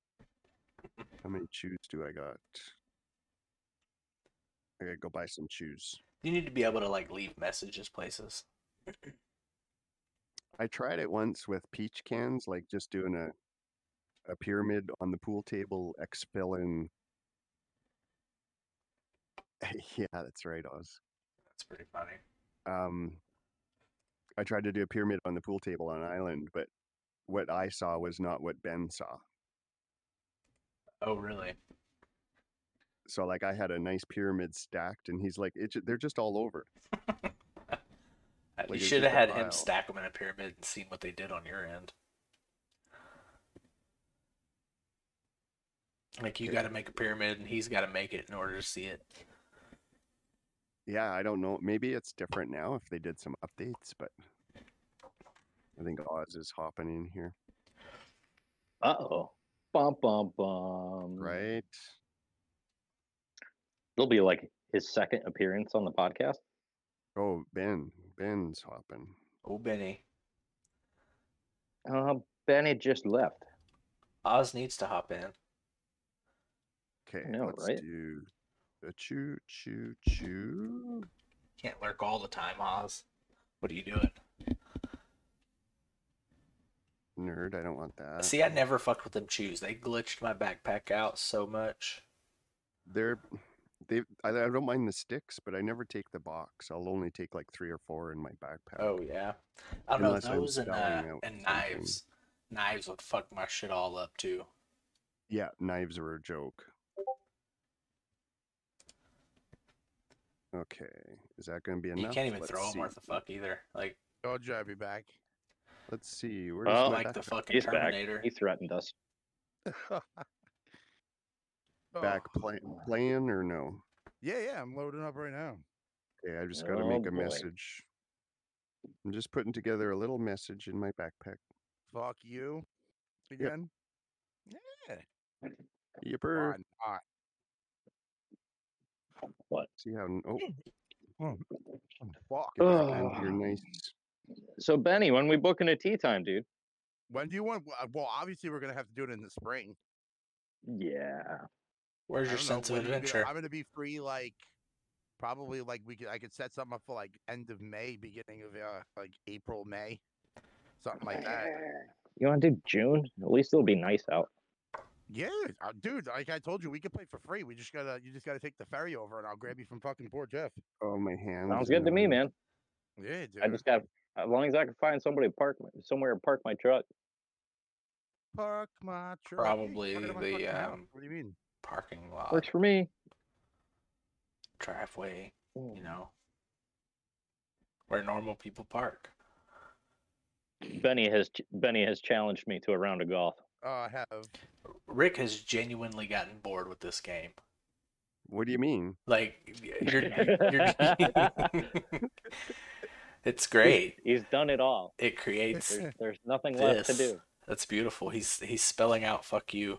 How many chews do I got? I gotta go buy some chews. You need to be able to like leave messages places. I tried it once with peach cans, like just doing a a pyramid on the pool table, expelling. yeah, that's right, Oz. That's pretty funny. Um, I tried to do a pyramid on the pool table on an island, but what I saw was not what Ben saw. Oh, really? So, like, I had a nice pyramid stacked, and he's like, it, "They're just all over." Like, you should have had him stack them in a pyramid and seen what they did on your end. Like you Okay. got to make a pyramid and he's got to make it in order to see it. Yeah, I don't know. Maybe it's different now if they did some updates, but I think Oz is hopping in here, Uh oh. Bum bum bum. right? It'll be like his second appearance on the podcast. Oh, Ben, Ben's hopping. Oh, Benny. Uh, Benny just left. Oz needs to hop in. Okay, know, let's right? do a choo choo choo. Can't lurk all the time, Oz. What are you doing? Nerd, I don't want that. See, I never fucked with them chews. They glitched my backpack out so much. They're they. I, I don't mind the sticks, but I never take the box. I'll only take like three or four in my backpack. Oh yeah, I don't know Unless I'm those and uh, spelling out and something. knives. Knives would fuck my shit all up too. Yeah, knives are a joke. Okay, is that going to be enough? You can't even Let's throw them see. worth the fuck either. Like Told you I'd be back. Let's see. Where's Well, my like the backpack? fucking He's back. Terminator. He threatened us. back Oh, play, playing or no? Yeah, yeah, I'm loading up right now. Okay, I just got to Oh, make a boy. message. I'm just putting together a little message in my backpack. Fuck you. Again. Yeah. Yipper. Fine. All right. What? See how? Oh, Fuck. get back Ugh. into your nice. So Benny, when we booking a tea time, dude? When do you want? uh, Well, obviously we're gonna have to do it in the spring. Yeah. Where's your don't know, sense of when gonna- adventure? I'm gonna be free like probably like we could I could set something up for like end of May, beginning of uh like April, May, something like that. You want to do June? At least it'll be nice out. Yeah, uh, dude. Like I told you, we could play for free. We just gotta you just gotta take the ferry over, and I'll grab you from fucking Port Jeff. Oh, my hands. Sounds good to me, man. Yeah, dude. I just got as long as I can find somebody to park my- somewhere to park my truck. park my truck. Probably Park it my the, fucking house. um, What do you mean? Parking lot, Works for me. driveway, you know, where normal people park. Benny has Benny has challenged me to a round of golf. Uh, I have. Rick has genuinely gotten bored with this game. What do you mean? Like you're, you're it's great. He's done it all. It creates There's, there's nothing left to do. That's beautiful. He's he's spelling out "fuck you"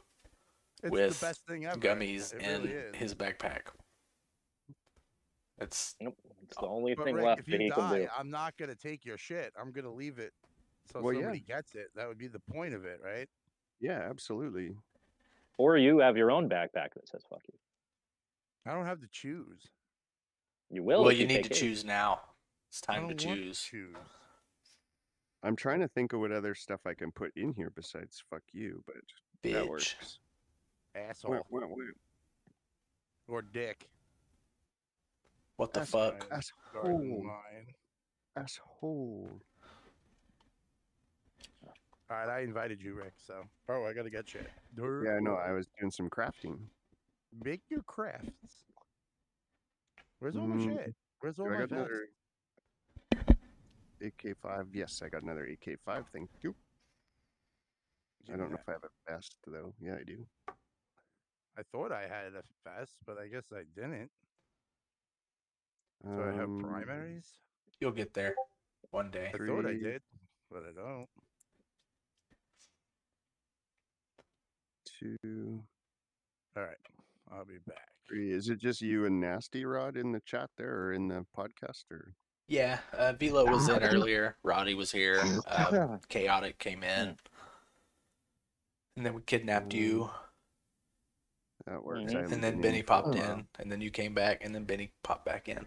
It's with the best thing ever. gummies It in really is. his backpack. It's Nope. It's the oh, only But thing Rick, left if that you he can die, do. I'm not gonna take your shit. I'm gonna leave it so Well, yeah. somebody gets it. That would be the point of it, right? Yeah, absolutely. Or you have your own backpack that says "fuck you." I don't have to choose. You will. well, if you need to his. choose now. It's time to don't want choose. choose. I'm trying to think of what other stuff I can put in here besides "fuck you," but that works. Asshole Wah, wah, wah. or dick. What the That's fuck? fine. Garden Asshole. line. Asshole. All right, I invited you, Rick. So, oh, I gotta get you. Yeah, I know. I was doing some crafting. Make your crafts. Where's all my Mm, shit? Where's all Do I my got vests? another AK5? Yes, I got another AK5. Thank you. I don't know if I have a vest though. Yeah, I do. I thought I had a vest, but I guess I didn't. So I have Um, primaries. You'll get there one day. I thought I three. did, but I don't. Two, All right, I'll be back. three. Is it just you and Nasty Rod in the chat there, or in the podcast, or? Yeah, uh, Velo was in earlier. Roddy was here. Uh, Chaotic came in. and then we kidnapped you, That works. Mhm. And then Benny in for a popped while. in, and then you came back, and then Benny popped back in.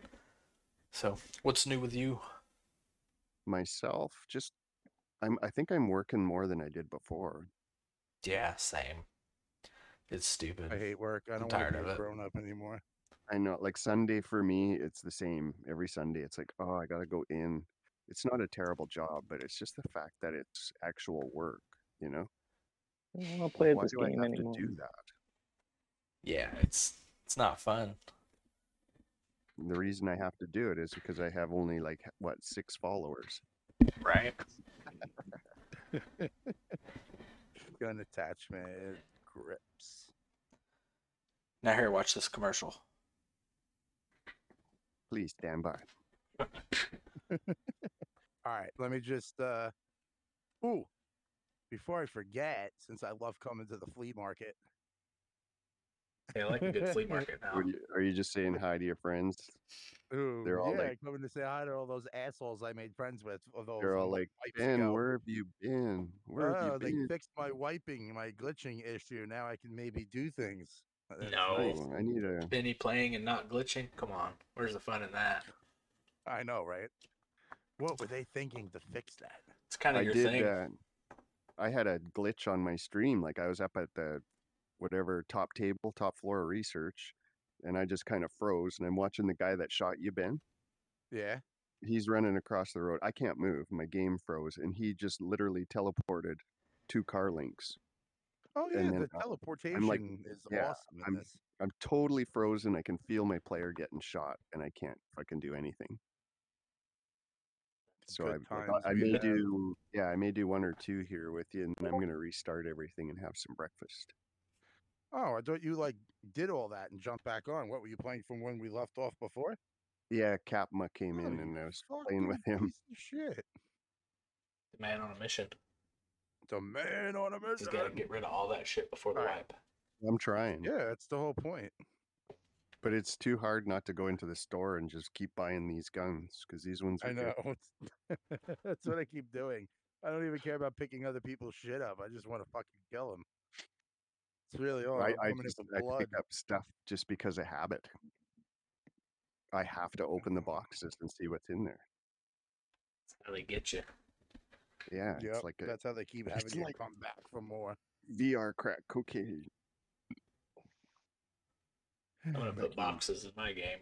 So, what's new with you? Myself, just I'm. I think I'm working more than I did before. Yeah, same. It's stupid. I hate work. I I'm don't tired want to of be a it. grown up anymore. I know, like Sunday for me, it's the same every Sunday. It's like, oh, I gotta go in. It's not a terrible job, but it's just the fact that it's actual work. You know, I don't want to play why this do I game have anymore. to do that? Yeah, it's it's not fun. And the reason I have to do it is because I have only like what six followers. Right? Gun attachment grips. Now here, watch this commercial. Please stand by. All right, let me just uh ooh. Before I forget, since I love coming to the flea market. Hey, I like a good flea market now. What do you- are you just saying hi to your friends? Ooh, They're all yeah, like- coming to say hi to all those assholes I made friends with. Those They're all like, Ben, ago. where have you been? Where have Oh, you they been? fixed my wiping, my glitching issue. Now I can maybe do things. That's No. nice. I need a. Benny playing and not glitching. Come on, where's the fun in that? I know, right? What were they thinking to fix that? It's kind I of your did. thing. Uh, I had a glitch on my stream. Like I was up at the whatever top table, top floor of research, and I just kind of froze. And I'm watching the guy that shot you, Ben. Yeah. He's running across the road. I can't move. My game froze, and he just literally teleported two car links. Oh yeah, And then, the uh, teleportation is yeah, awesome I'm- this. I'm totally frozen. I can feel my player getting shot, and I can't fucking do anything. So I, I, I may had. do, yeah, I may do one or two here with you, and then I'm gonna restart everything and have some breakfast. Oh, I thought you like did all that and jumped back on. What were you playing from when we left off before? Yeah, Capma came Oh, in, and I was playing with him. Shit. The man on a mission. The man on a He's got to get rid of all that shit before the Alright. wipe. I'm trying, Yeah, that's the whole point. but it's too hard not to go into the store and just keep buying these guns because these ones. Are I know. that's what I keep doing. I don't even care about picking other people's shit up. I just want to fucking kill them. It's really all. I, I'm in just I blood. pick up stuff just because of habit. I have to open the boxes and see what's in there. That's how they get you. Yeah, Yep, it's like a that's how they keep it's having you like- come back for more. VR crack cocaine. I'm gonna But put you- boxes in my game,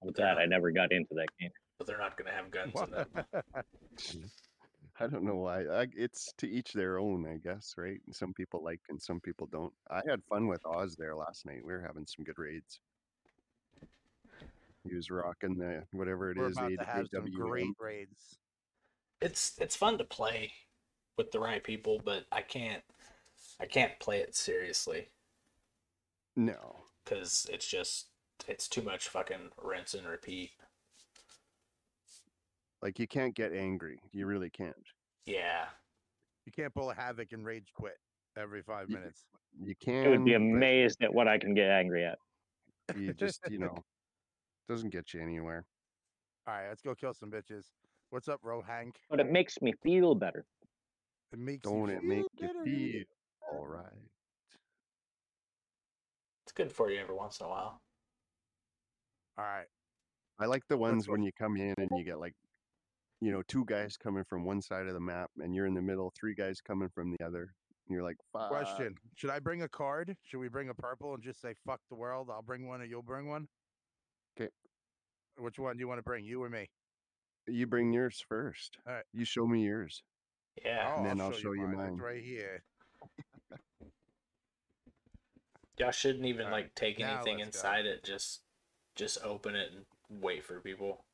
What's that? I never got into that game. but they're not gonna have guns in them. I don't know why. I, it's to each their own, I guess, right? And some people like and some people don't. I had fun with Oz there last night. We were having some good raids. He was rocking the whatever it We're is. about A- to have some great raids. It's it's fun to play with the right people, but I can't I can't play it seriously No, because it's just it's too much fucking rinse and repeat. like you can't get angry. You really can't. Yeah, You can't pull a havoc and rage quit every five minutes. You can't. I would be amazed at what I can get angry at. You just, you know, doesn't get you anywhere. All right, let's go kill some bitches. What's up, Rohank? But it makes me feel better. It makes Don't you it make feel you feel all right? it's good for you every once in a while. All right. I like the ones when you come in and you get like, you know, two guys coming from one side of the map and you're in the middle, three guys coming from the other. And you're like, fuck. Question: Should I bring a card? Should we bring a purple and just say "fuck the world"? I'll bring one, and you'll bring one? Okay. Which one do you want to bring? You or me? You bring yours first. Alright. You show me yours. Yeah, oh, and then I'll, I'll show you It's mine. right here. y'all shouldn't even Alright, like take now anything let's go. inside it. Just just open it and wait for people.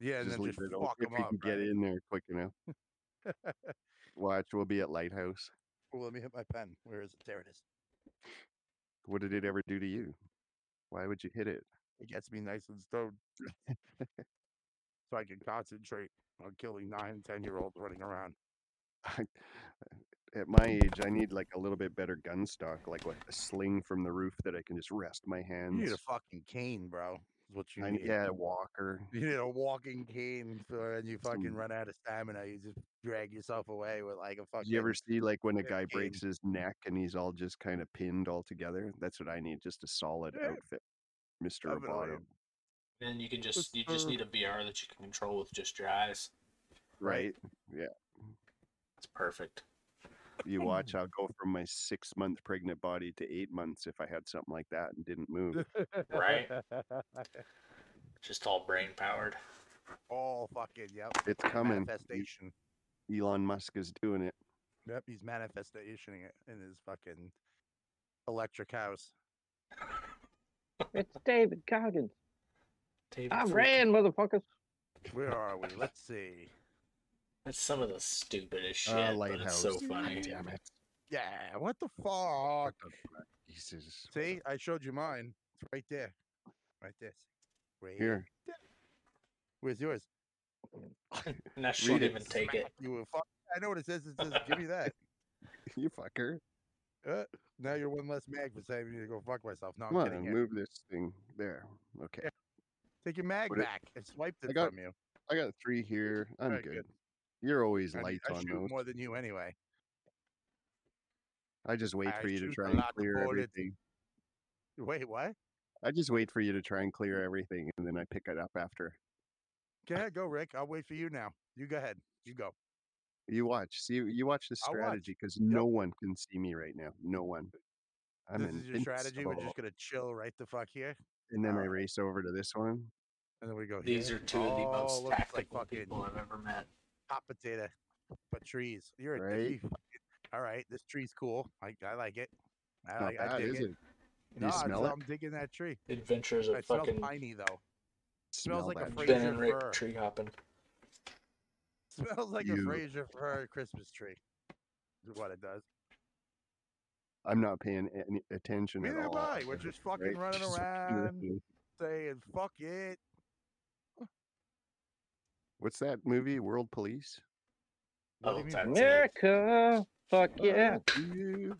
Yeah, and just then leave just it open if them you up. can get right? in there quick enough. Watch, we'll be at Lighthouse. Oh, let me hit my pen. Where is it? There it is. What did it ever do to you? Why would you hit it? It gets me nice and stoned, so I can concentrate on killing nine and ten year olds running around. At my age, I need like a little bit better gun stock, like what a sling from the roof that I can just rest my hands. You need a fucking cane, bro. Is what you I, need. yeah, a walker. You need a walking cane for when you fucking run out of stamina. You just drag yourself away with like a fucking. You ever see like when a guy cane. breaks his neck and he's all just kind of pinned all together? That's what I need, just a solid Yeah, outfit, Mister. Roboto. Then you can just Just, you just need a VR that you can control with just your eyes. Right? Yeah. It's perfect. You watch, I'll go from my six month pregnant body to eight months if I had something like that and didn't move. Right. Just all brain powered. All fucking yep. It's coming. Manifestation. Elon Musk is doing it. Yep, he's manifesting it in his fucking electric house. It's David Goggins. David I freaking- ran, motherfuckers. Where are we? Let's see. That's some of the stupidest shit, Uh, but it's so funny. Damn it. Yeah, what the fuck? What the fuck? Jesus. See, I showed you mine. It's right there. Right there. Right Here. there. Where's yours? Now she Read won't it. even take it. You fuck. I know what it says. It says, "Give me that." you fucker. Uh, now you're one less mag for saving me to go fuck myself. No, I'm Come kidding. on, you. move this thing there. Okay. Take your mag Put it- back. I swiped I it got- from you. I got three here. I'm good. good. You're always I, light I on shoot those. more than you anyway. I just wait I for you to shoot try a and lot clear everything. Wait, what? I just wait for you to try and clear everything and then I pick it up after. Go ahead, go, Rick. I'll wait for you now. You go ahead. You go. You watch. See, you watch I'll watch. strategy because no one can see me right now. No one. I'm this is your strategy. We're invincible. just gonna chill right the fuck here, And then I uh race over to this one. and then we go. These here. are two of the Oh, most looks like tactical fucking people I've ever met. hot potato, but trees. You're a Right? you fucking- All right, this tree's cool. I, I like it. I Not like. I bad, dig is it. it? Do No, you it's- smell it? I'm digging that tree. Adventures of It smells fucking piney though. Smell smells like a that Fraser Ben and Rick fir. tree hopping. Smells like a You- Fraser fir Christmas tree. Is what it does. I'm not paying any attention at Neither am all. I. We're just fucking right? running around saying "fuck it." What's that movie? World Police? Oh, you fuck it. America, fuck yeah, you.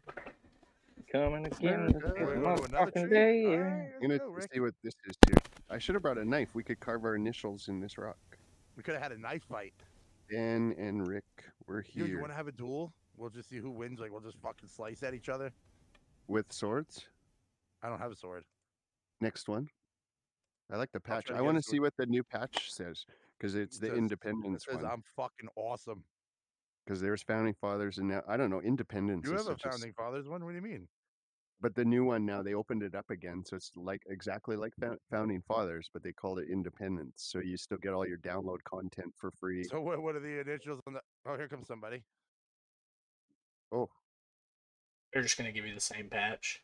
coming again America. this We're going to another day. Right, I'm gonna go, see what this is too. I should have brought a knife. We could carve our initials in this rock. We could have had a knife fight. Ben and Rick, we're You, here you want to have a duel? We'll just see who wins. Like we'll just fucking slice at each other. with swords. I don't have a sword. Next one. I like the patch. I want to see what the new patch says because it's It the says- It Independence says one. I'm fucking awesome. Because there's founding fathers and now I don't know Independence. You is have a such s- founding fathers one. What do you mean? but the new one now they opened it up again, so it's like exactly like Fou- founding fathers, but they called it Independence. So you still get all your download content for free. So what? What are the initials on the? Oh, here comes somebody. Oh, They're just gonna give you the same patch.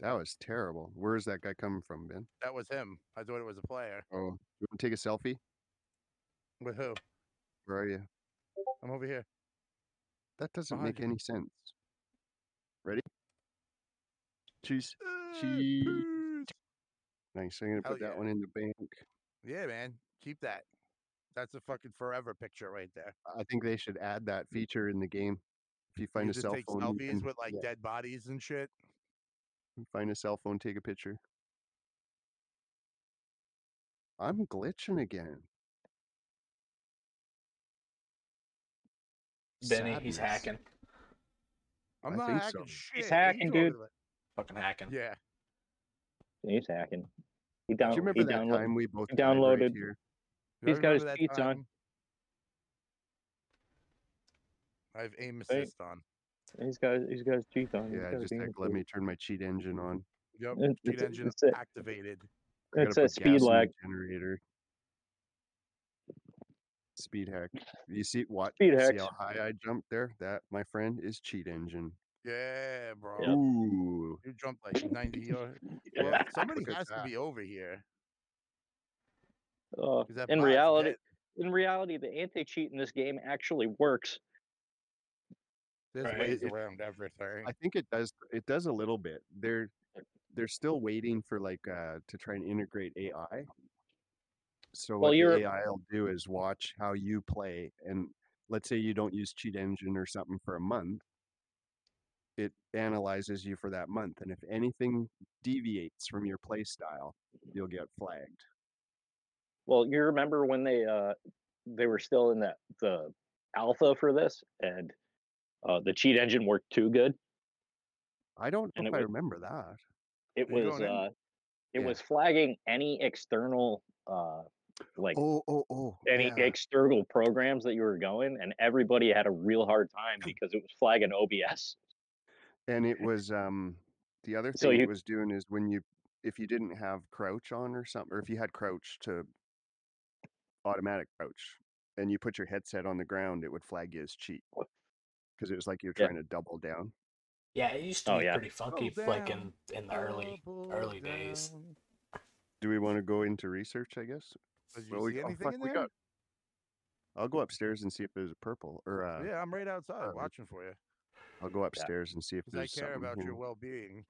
that was terrible. Where's that guy coming from, Ben? That was him. I thought it was a player. Oh, you want to take a selfie? With who? Where are you? I'm over here. That doesn't Behind make you. any sense. Ready? Cheese. Uh, Cheese. peace. Nice. I'm gonna Hell put that yeah. one in the bank. Yeah, man. Keep that. That's a fucking forever picture right there. I think they should add that mm. feature in the game. If you find you a cell take phone, you selfies can- with like yeah, dead bodies and shit. find a cell phone, take a picture. I'm glitching again. Benny, he's hacking. I'm I not hacking so. shit. He's What are you hacking, dude. Fucking hacking. Yeah. He's hacking. He down, Do you remember he that downloaded. time we both he died right downloaded- here? Do He's got his remember cheats on. I have aim Hey. assist on. He's got. He's got his cheats on. He's Yeah, got just his heck, let me turn my cheat engine on. Yep. It's- Cheat it's engine it's a- activated. I It's gotta a put speed gas in the lag. generator. Speed hack. You see what? Speed See hacks. how high I jumped there? That, my friend, is cheat engine. Yeah, bro. Yep. Ooh. You jumped like 90 yards. Uh, yeah, Well, somebody look at has to that. be over here. Uh, 'cause that in reality, dead. in reality, the anti-cheat in this game actually works. There's Right. ways It- around everything. I think it does. It does a little bit. They're they're still waiting for like uh to try and integrate AI. So Well, what the AI will do is watch how you play, and let's say you don't use Cheat Engine or something for a month, it analyzes you for that month, and if anything deviates from your play style, you'll get flagged. Well, you remember when they uh they were still in that the alpha for this and uh the cheat engine worked too good. I don't know if I was- remember that. It was uh it Yeah. was flagging any external uh like Oh, oh, oh. any yeah. external programs that you were going and everybody had a real hard time because it was flagging OBS. And it was um the other So thing you- it was doing is when you if you didn't have crouch on or something, or if you had crouch to automatic crouch, and you put your headset on the ground, it would flag you as cheat because it was like you're Yeah. trying to double down. Yeah, it used to Oh, be yeah. pretty funky, Double like in in the early Double early days. Do we want to go into research? I guess. Did you Well, we- see oh, anything fuck, in we there? got- I'll go upstairs and see if there's a purple, or uh, yeah, I'm right outside uh, watching for you I'll go upstairs and see if because I there's care something about your well-being.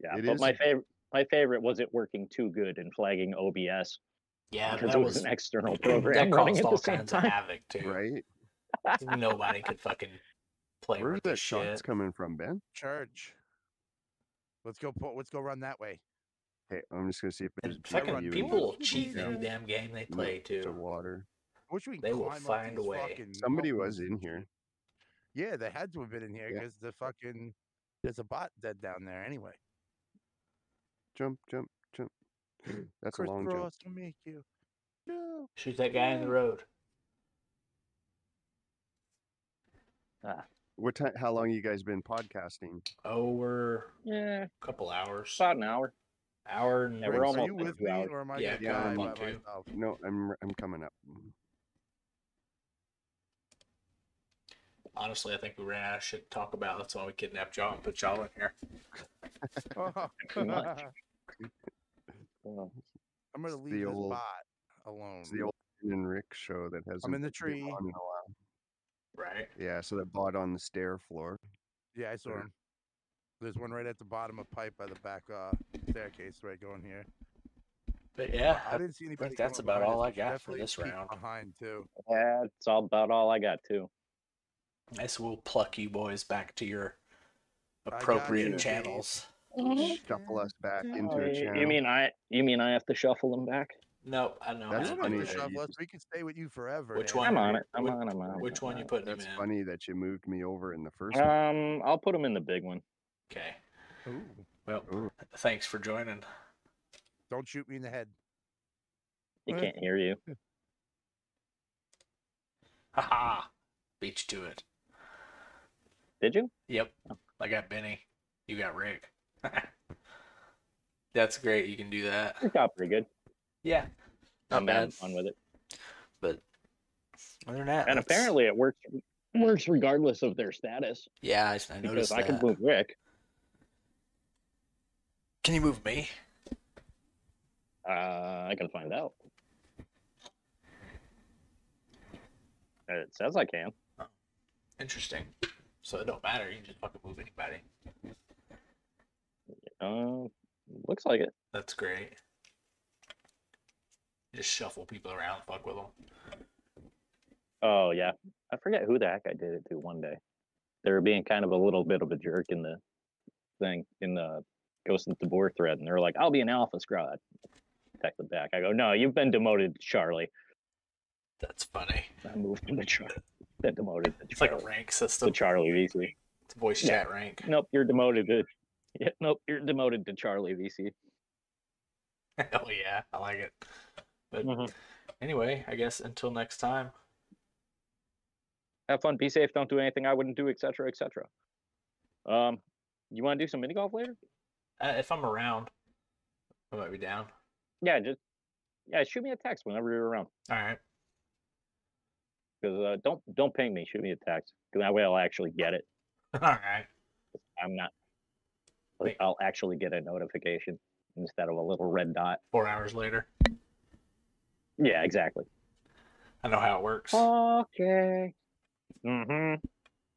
Yeah, It but is my favorite my favorite was it working too good and flagging OBS Yeah, because that it was was an external that program running at the all same kinds of time. havoc too. Right? Nobody could fucking play Where's with that this shots coming from, Ben? Church. Let's go. Pull, let's go run that way. Hey, I'm just gonna see if there's And fucking run people will What? cheat in Yeah. any damn game they no, play to too. water. I wish we They will climb find a way. Somebody mountains. was in here. Yeah, they had to have been in here Yeah. because the fucking there's a bot dead down there anyway. Jump, jump, jump. That's a long jump. Crisscross will make you. jump. Shoot that guy in the Yeah. road. Ah. What time? How long you guys been podcasting? Oh, we're Yeah, a couple hours. about an hour. Hour and Yeah, Wait, we're are you with me hours. or am I Yeah, yeah, I'm on too. myself? No, I'm I'm coming up. honestly, I think we ran out of shit to talk about. That's why we kidnapped y'all and put y'all in here. Too much. Well, I'm gonna leave the this old- bot alone. It's the old and Rick show that has. I'm in the tree. On in a while. Right. Yeah, so that bought on the stair floor. Yeah, I saw There. him. There's one right at the bottom of pipe by the back uh, staircase right going here. But yeah, I didn't see anybody. that's about all I got for this round. Behind too. yeah, it's all about all I got too. Nice, guess we'll pluck you boys back to your appropriate you. channels. Shuffle us back into Oh, a you- channel. you mean I? You mean I have to shuffle them back? Nope, I know. That's I don't funny have to that shove you us. We can stay with you forever. Which one? I'm on it. I'm Wh- on. I'm on. Which one you on. putting him That's in? funny that you moved me over in the first one. Um, I'll put them in the big one. Okay. Ooh, Well, Ooh. thanks for joining. don't shoot me in the head. You Uh, can't hear you. Haha. Beat you to it. Did you? Yep. I got Benny. You got Rick. That's great. You can do that. It got pretty good. Yeah. Not I'm having bad. fun with it, But other than that, and that's- apparently it works. Works regardless of their status. yeah, I, I Because noticed I can move Rick. Can you move me? Uh, I can find out. It says I can. Interesting. So it don't matter. You can just fucking move anybody. Uh, looks like it. That's great. Just shuffle people around, fuck with them. Oh yeah, I forget who the heck I did it to one day. They were being kind of a little bit of a jerk in the thing in the Ghosts of Tabor thread, and they're like, "I'll be an alpha scrod." Text them back. I go, "No, you've been demoted Charlie." That's funny. I moved to Charlie. Been demoted It's like a rank system. to. Charlie VC. It's voice Yeah. chat rank. Nope, you're demoted to. Yeah, nope, you're demoted to Charlie VC. Hell yeah, I like it. But Mhm. anyway, I guess until next time. Have fun, be safe, don't do anything I wouldn't do, etc., etc. Um, you want to do some mini golf later? Uh, if I'm around, I might be down. Yeah, just yeah, shoot me a text whenever you're around. All right. Because uh, don't don't ping me, shoot me a text. Because that way I'll actually get it. All right. I'm not. Like. I'll actually get a notification instead of a little red dot. Four hours later. Yeah, exactly. I know how it works. Okay. Mm-hmm.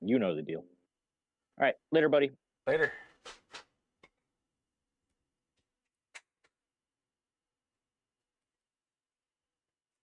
You know the deal. All right, later, buddy. Later.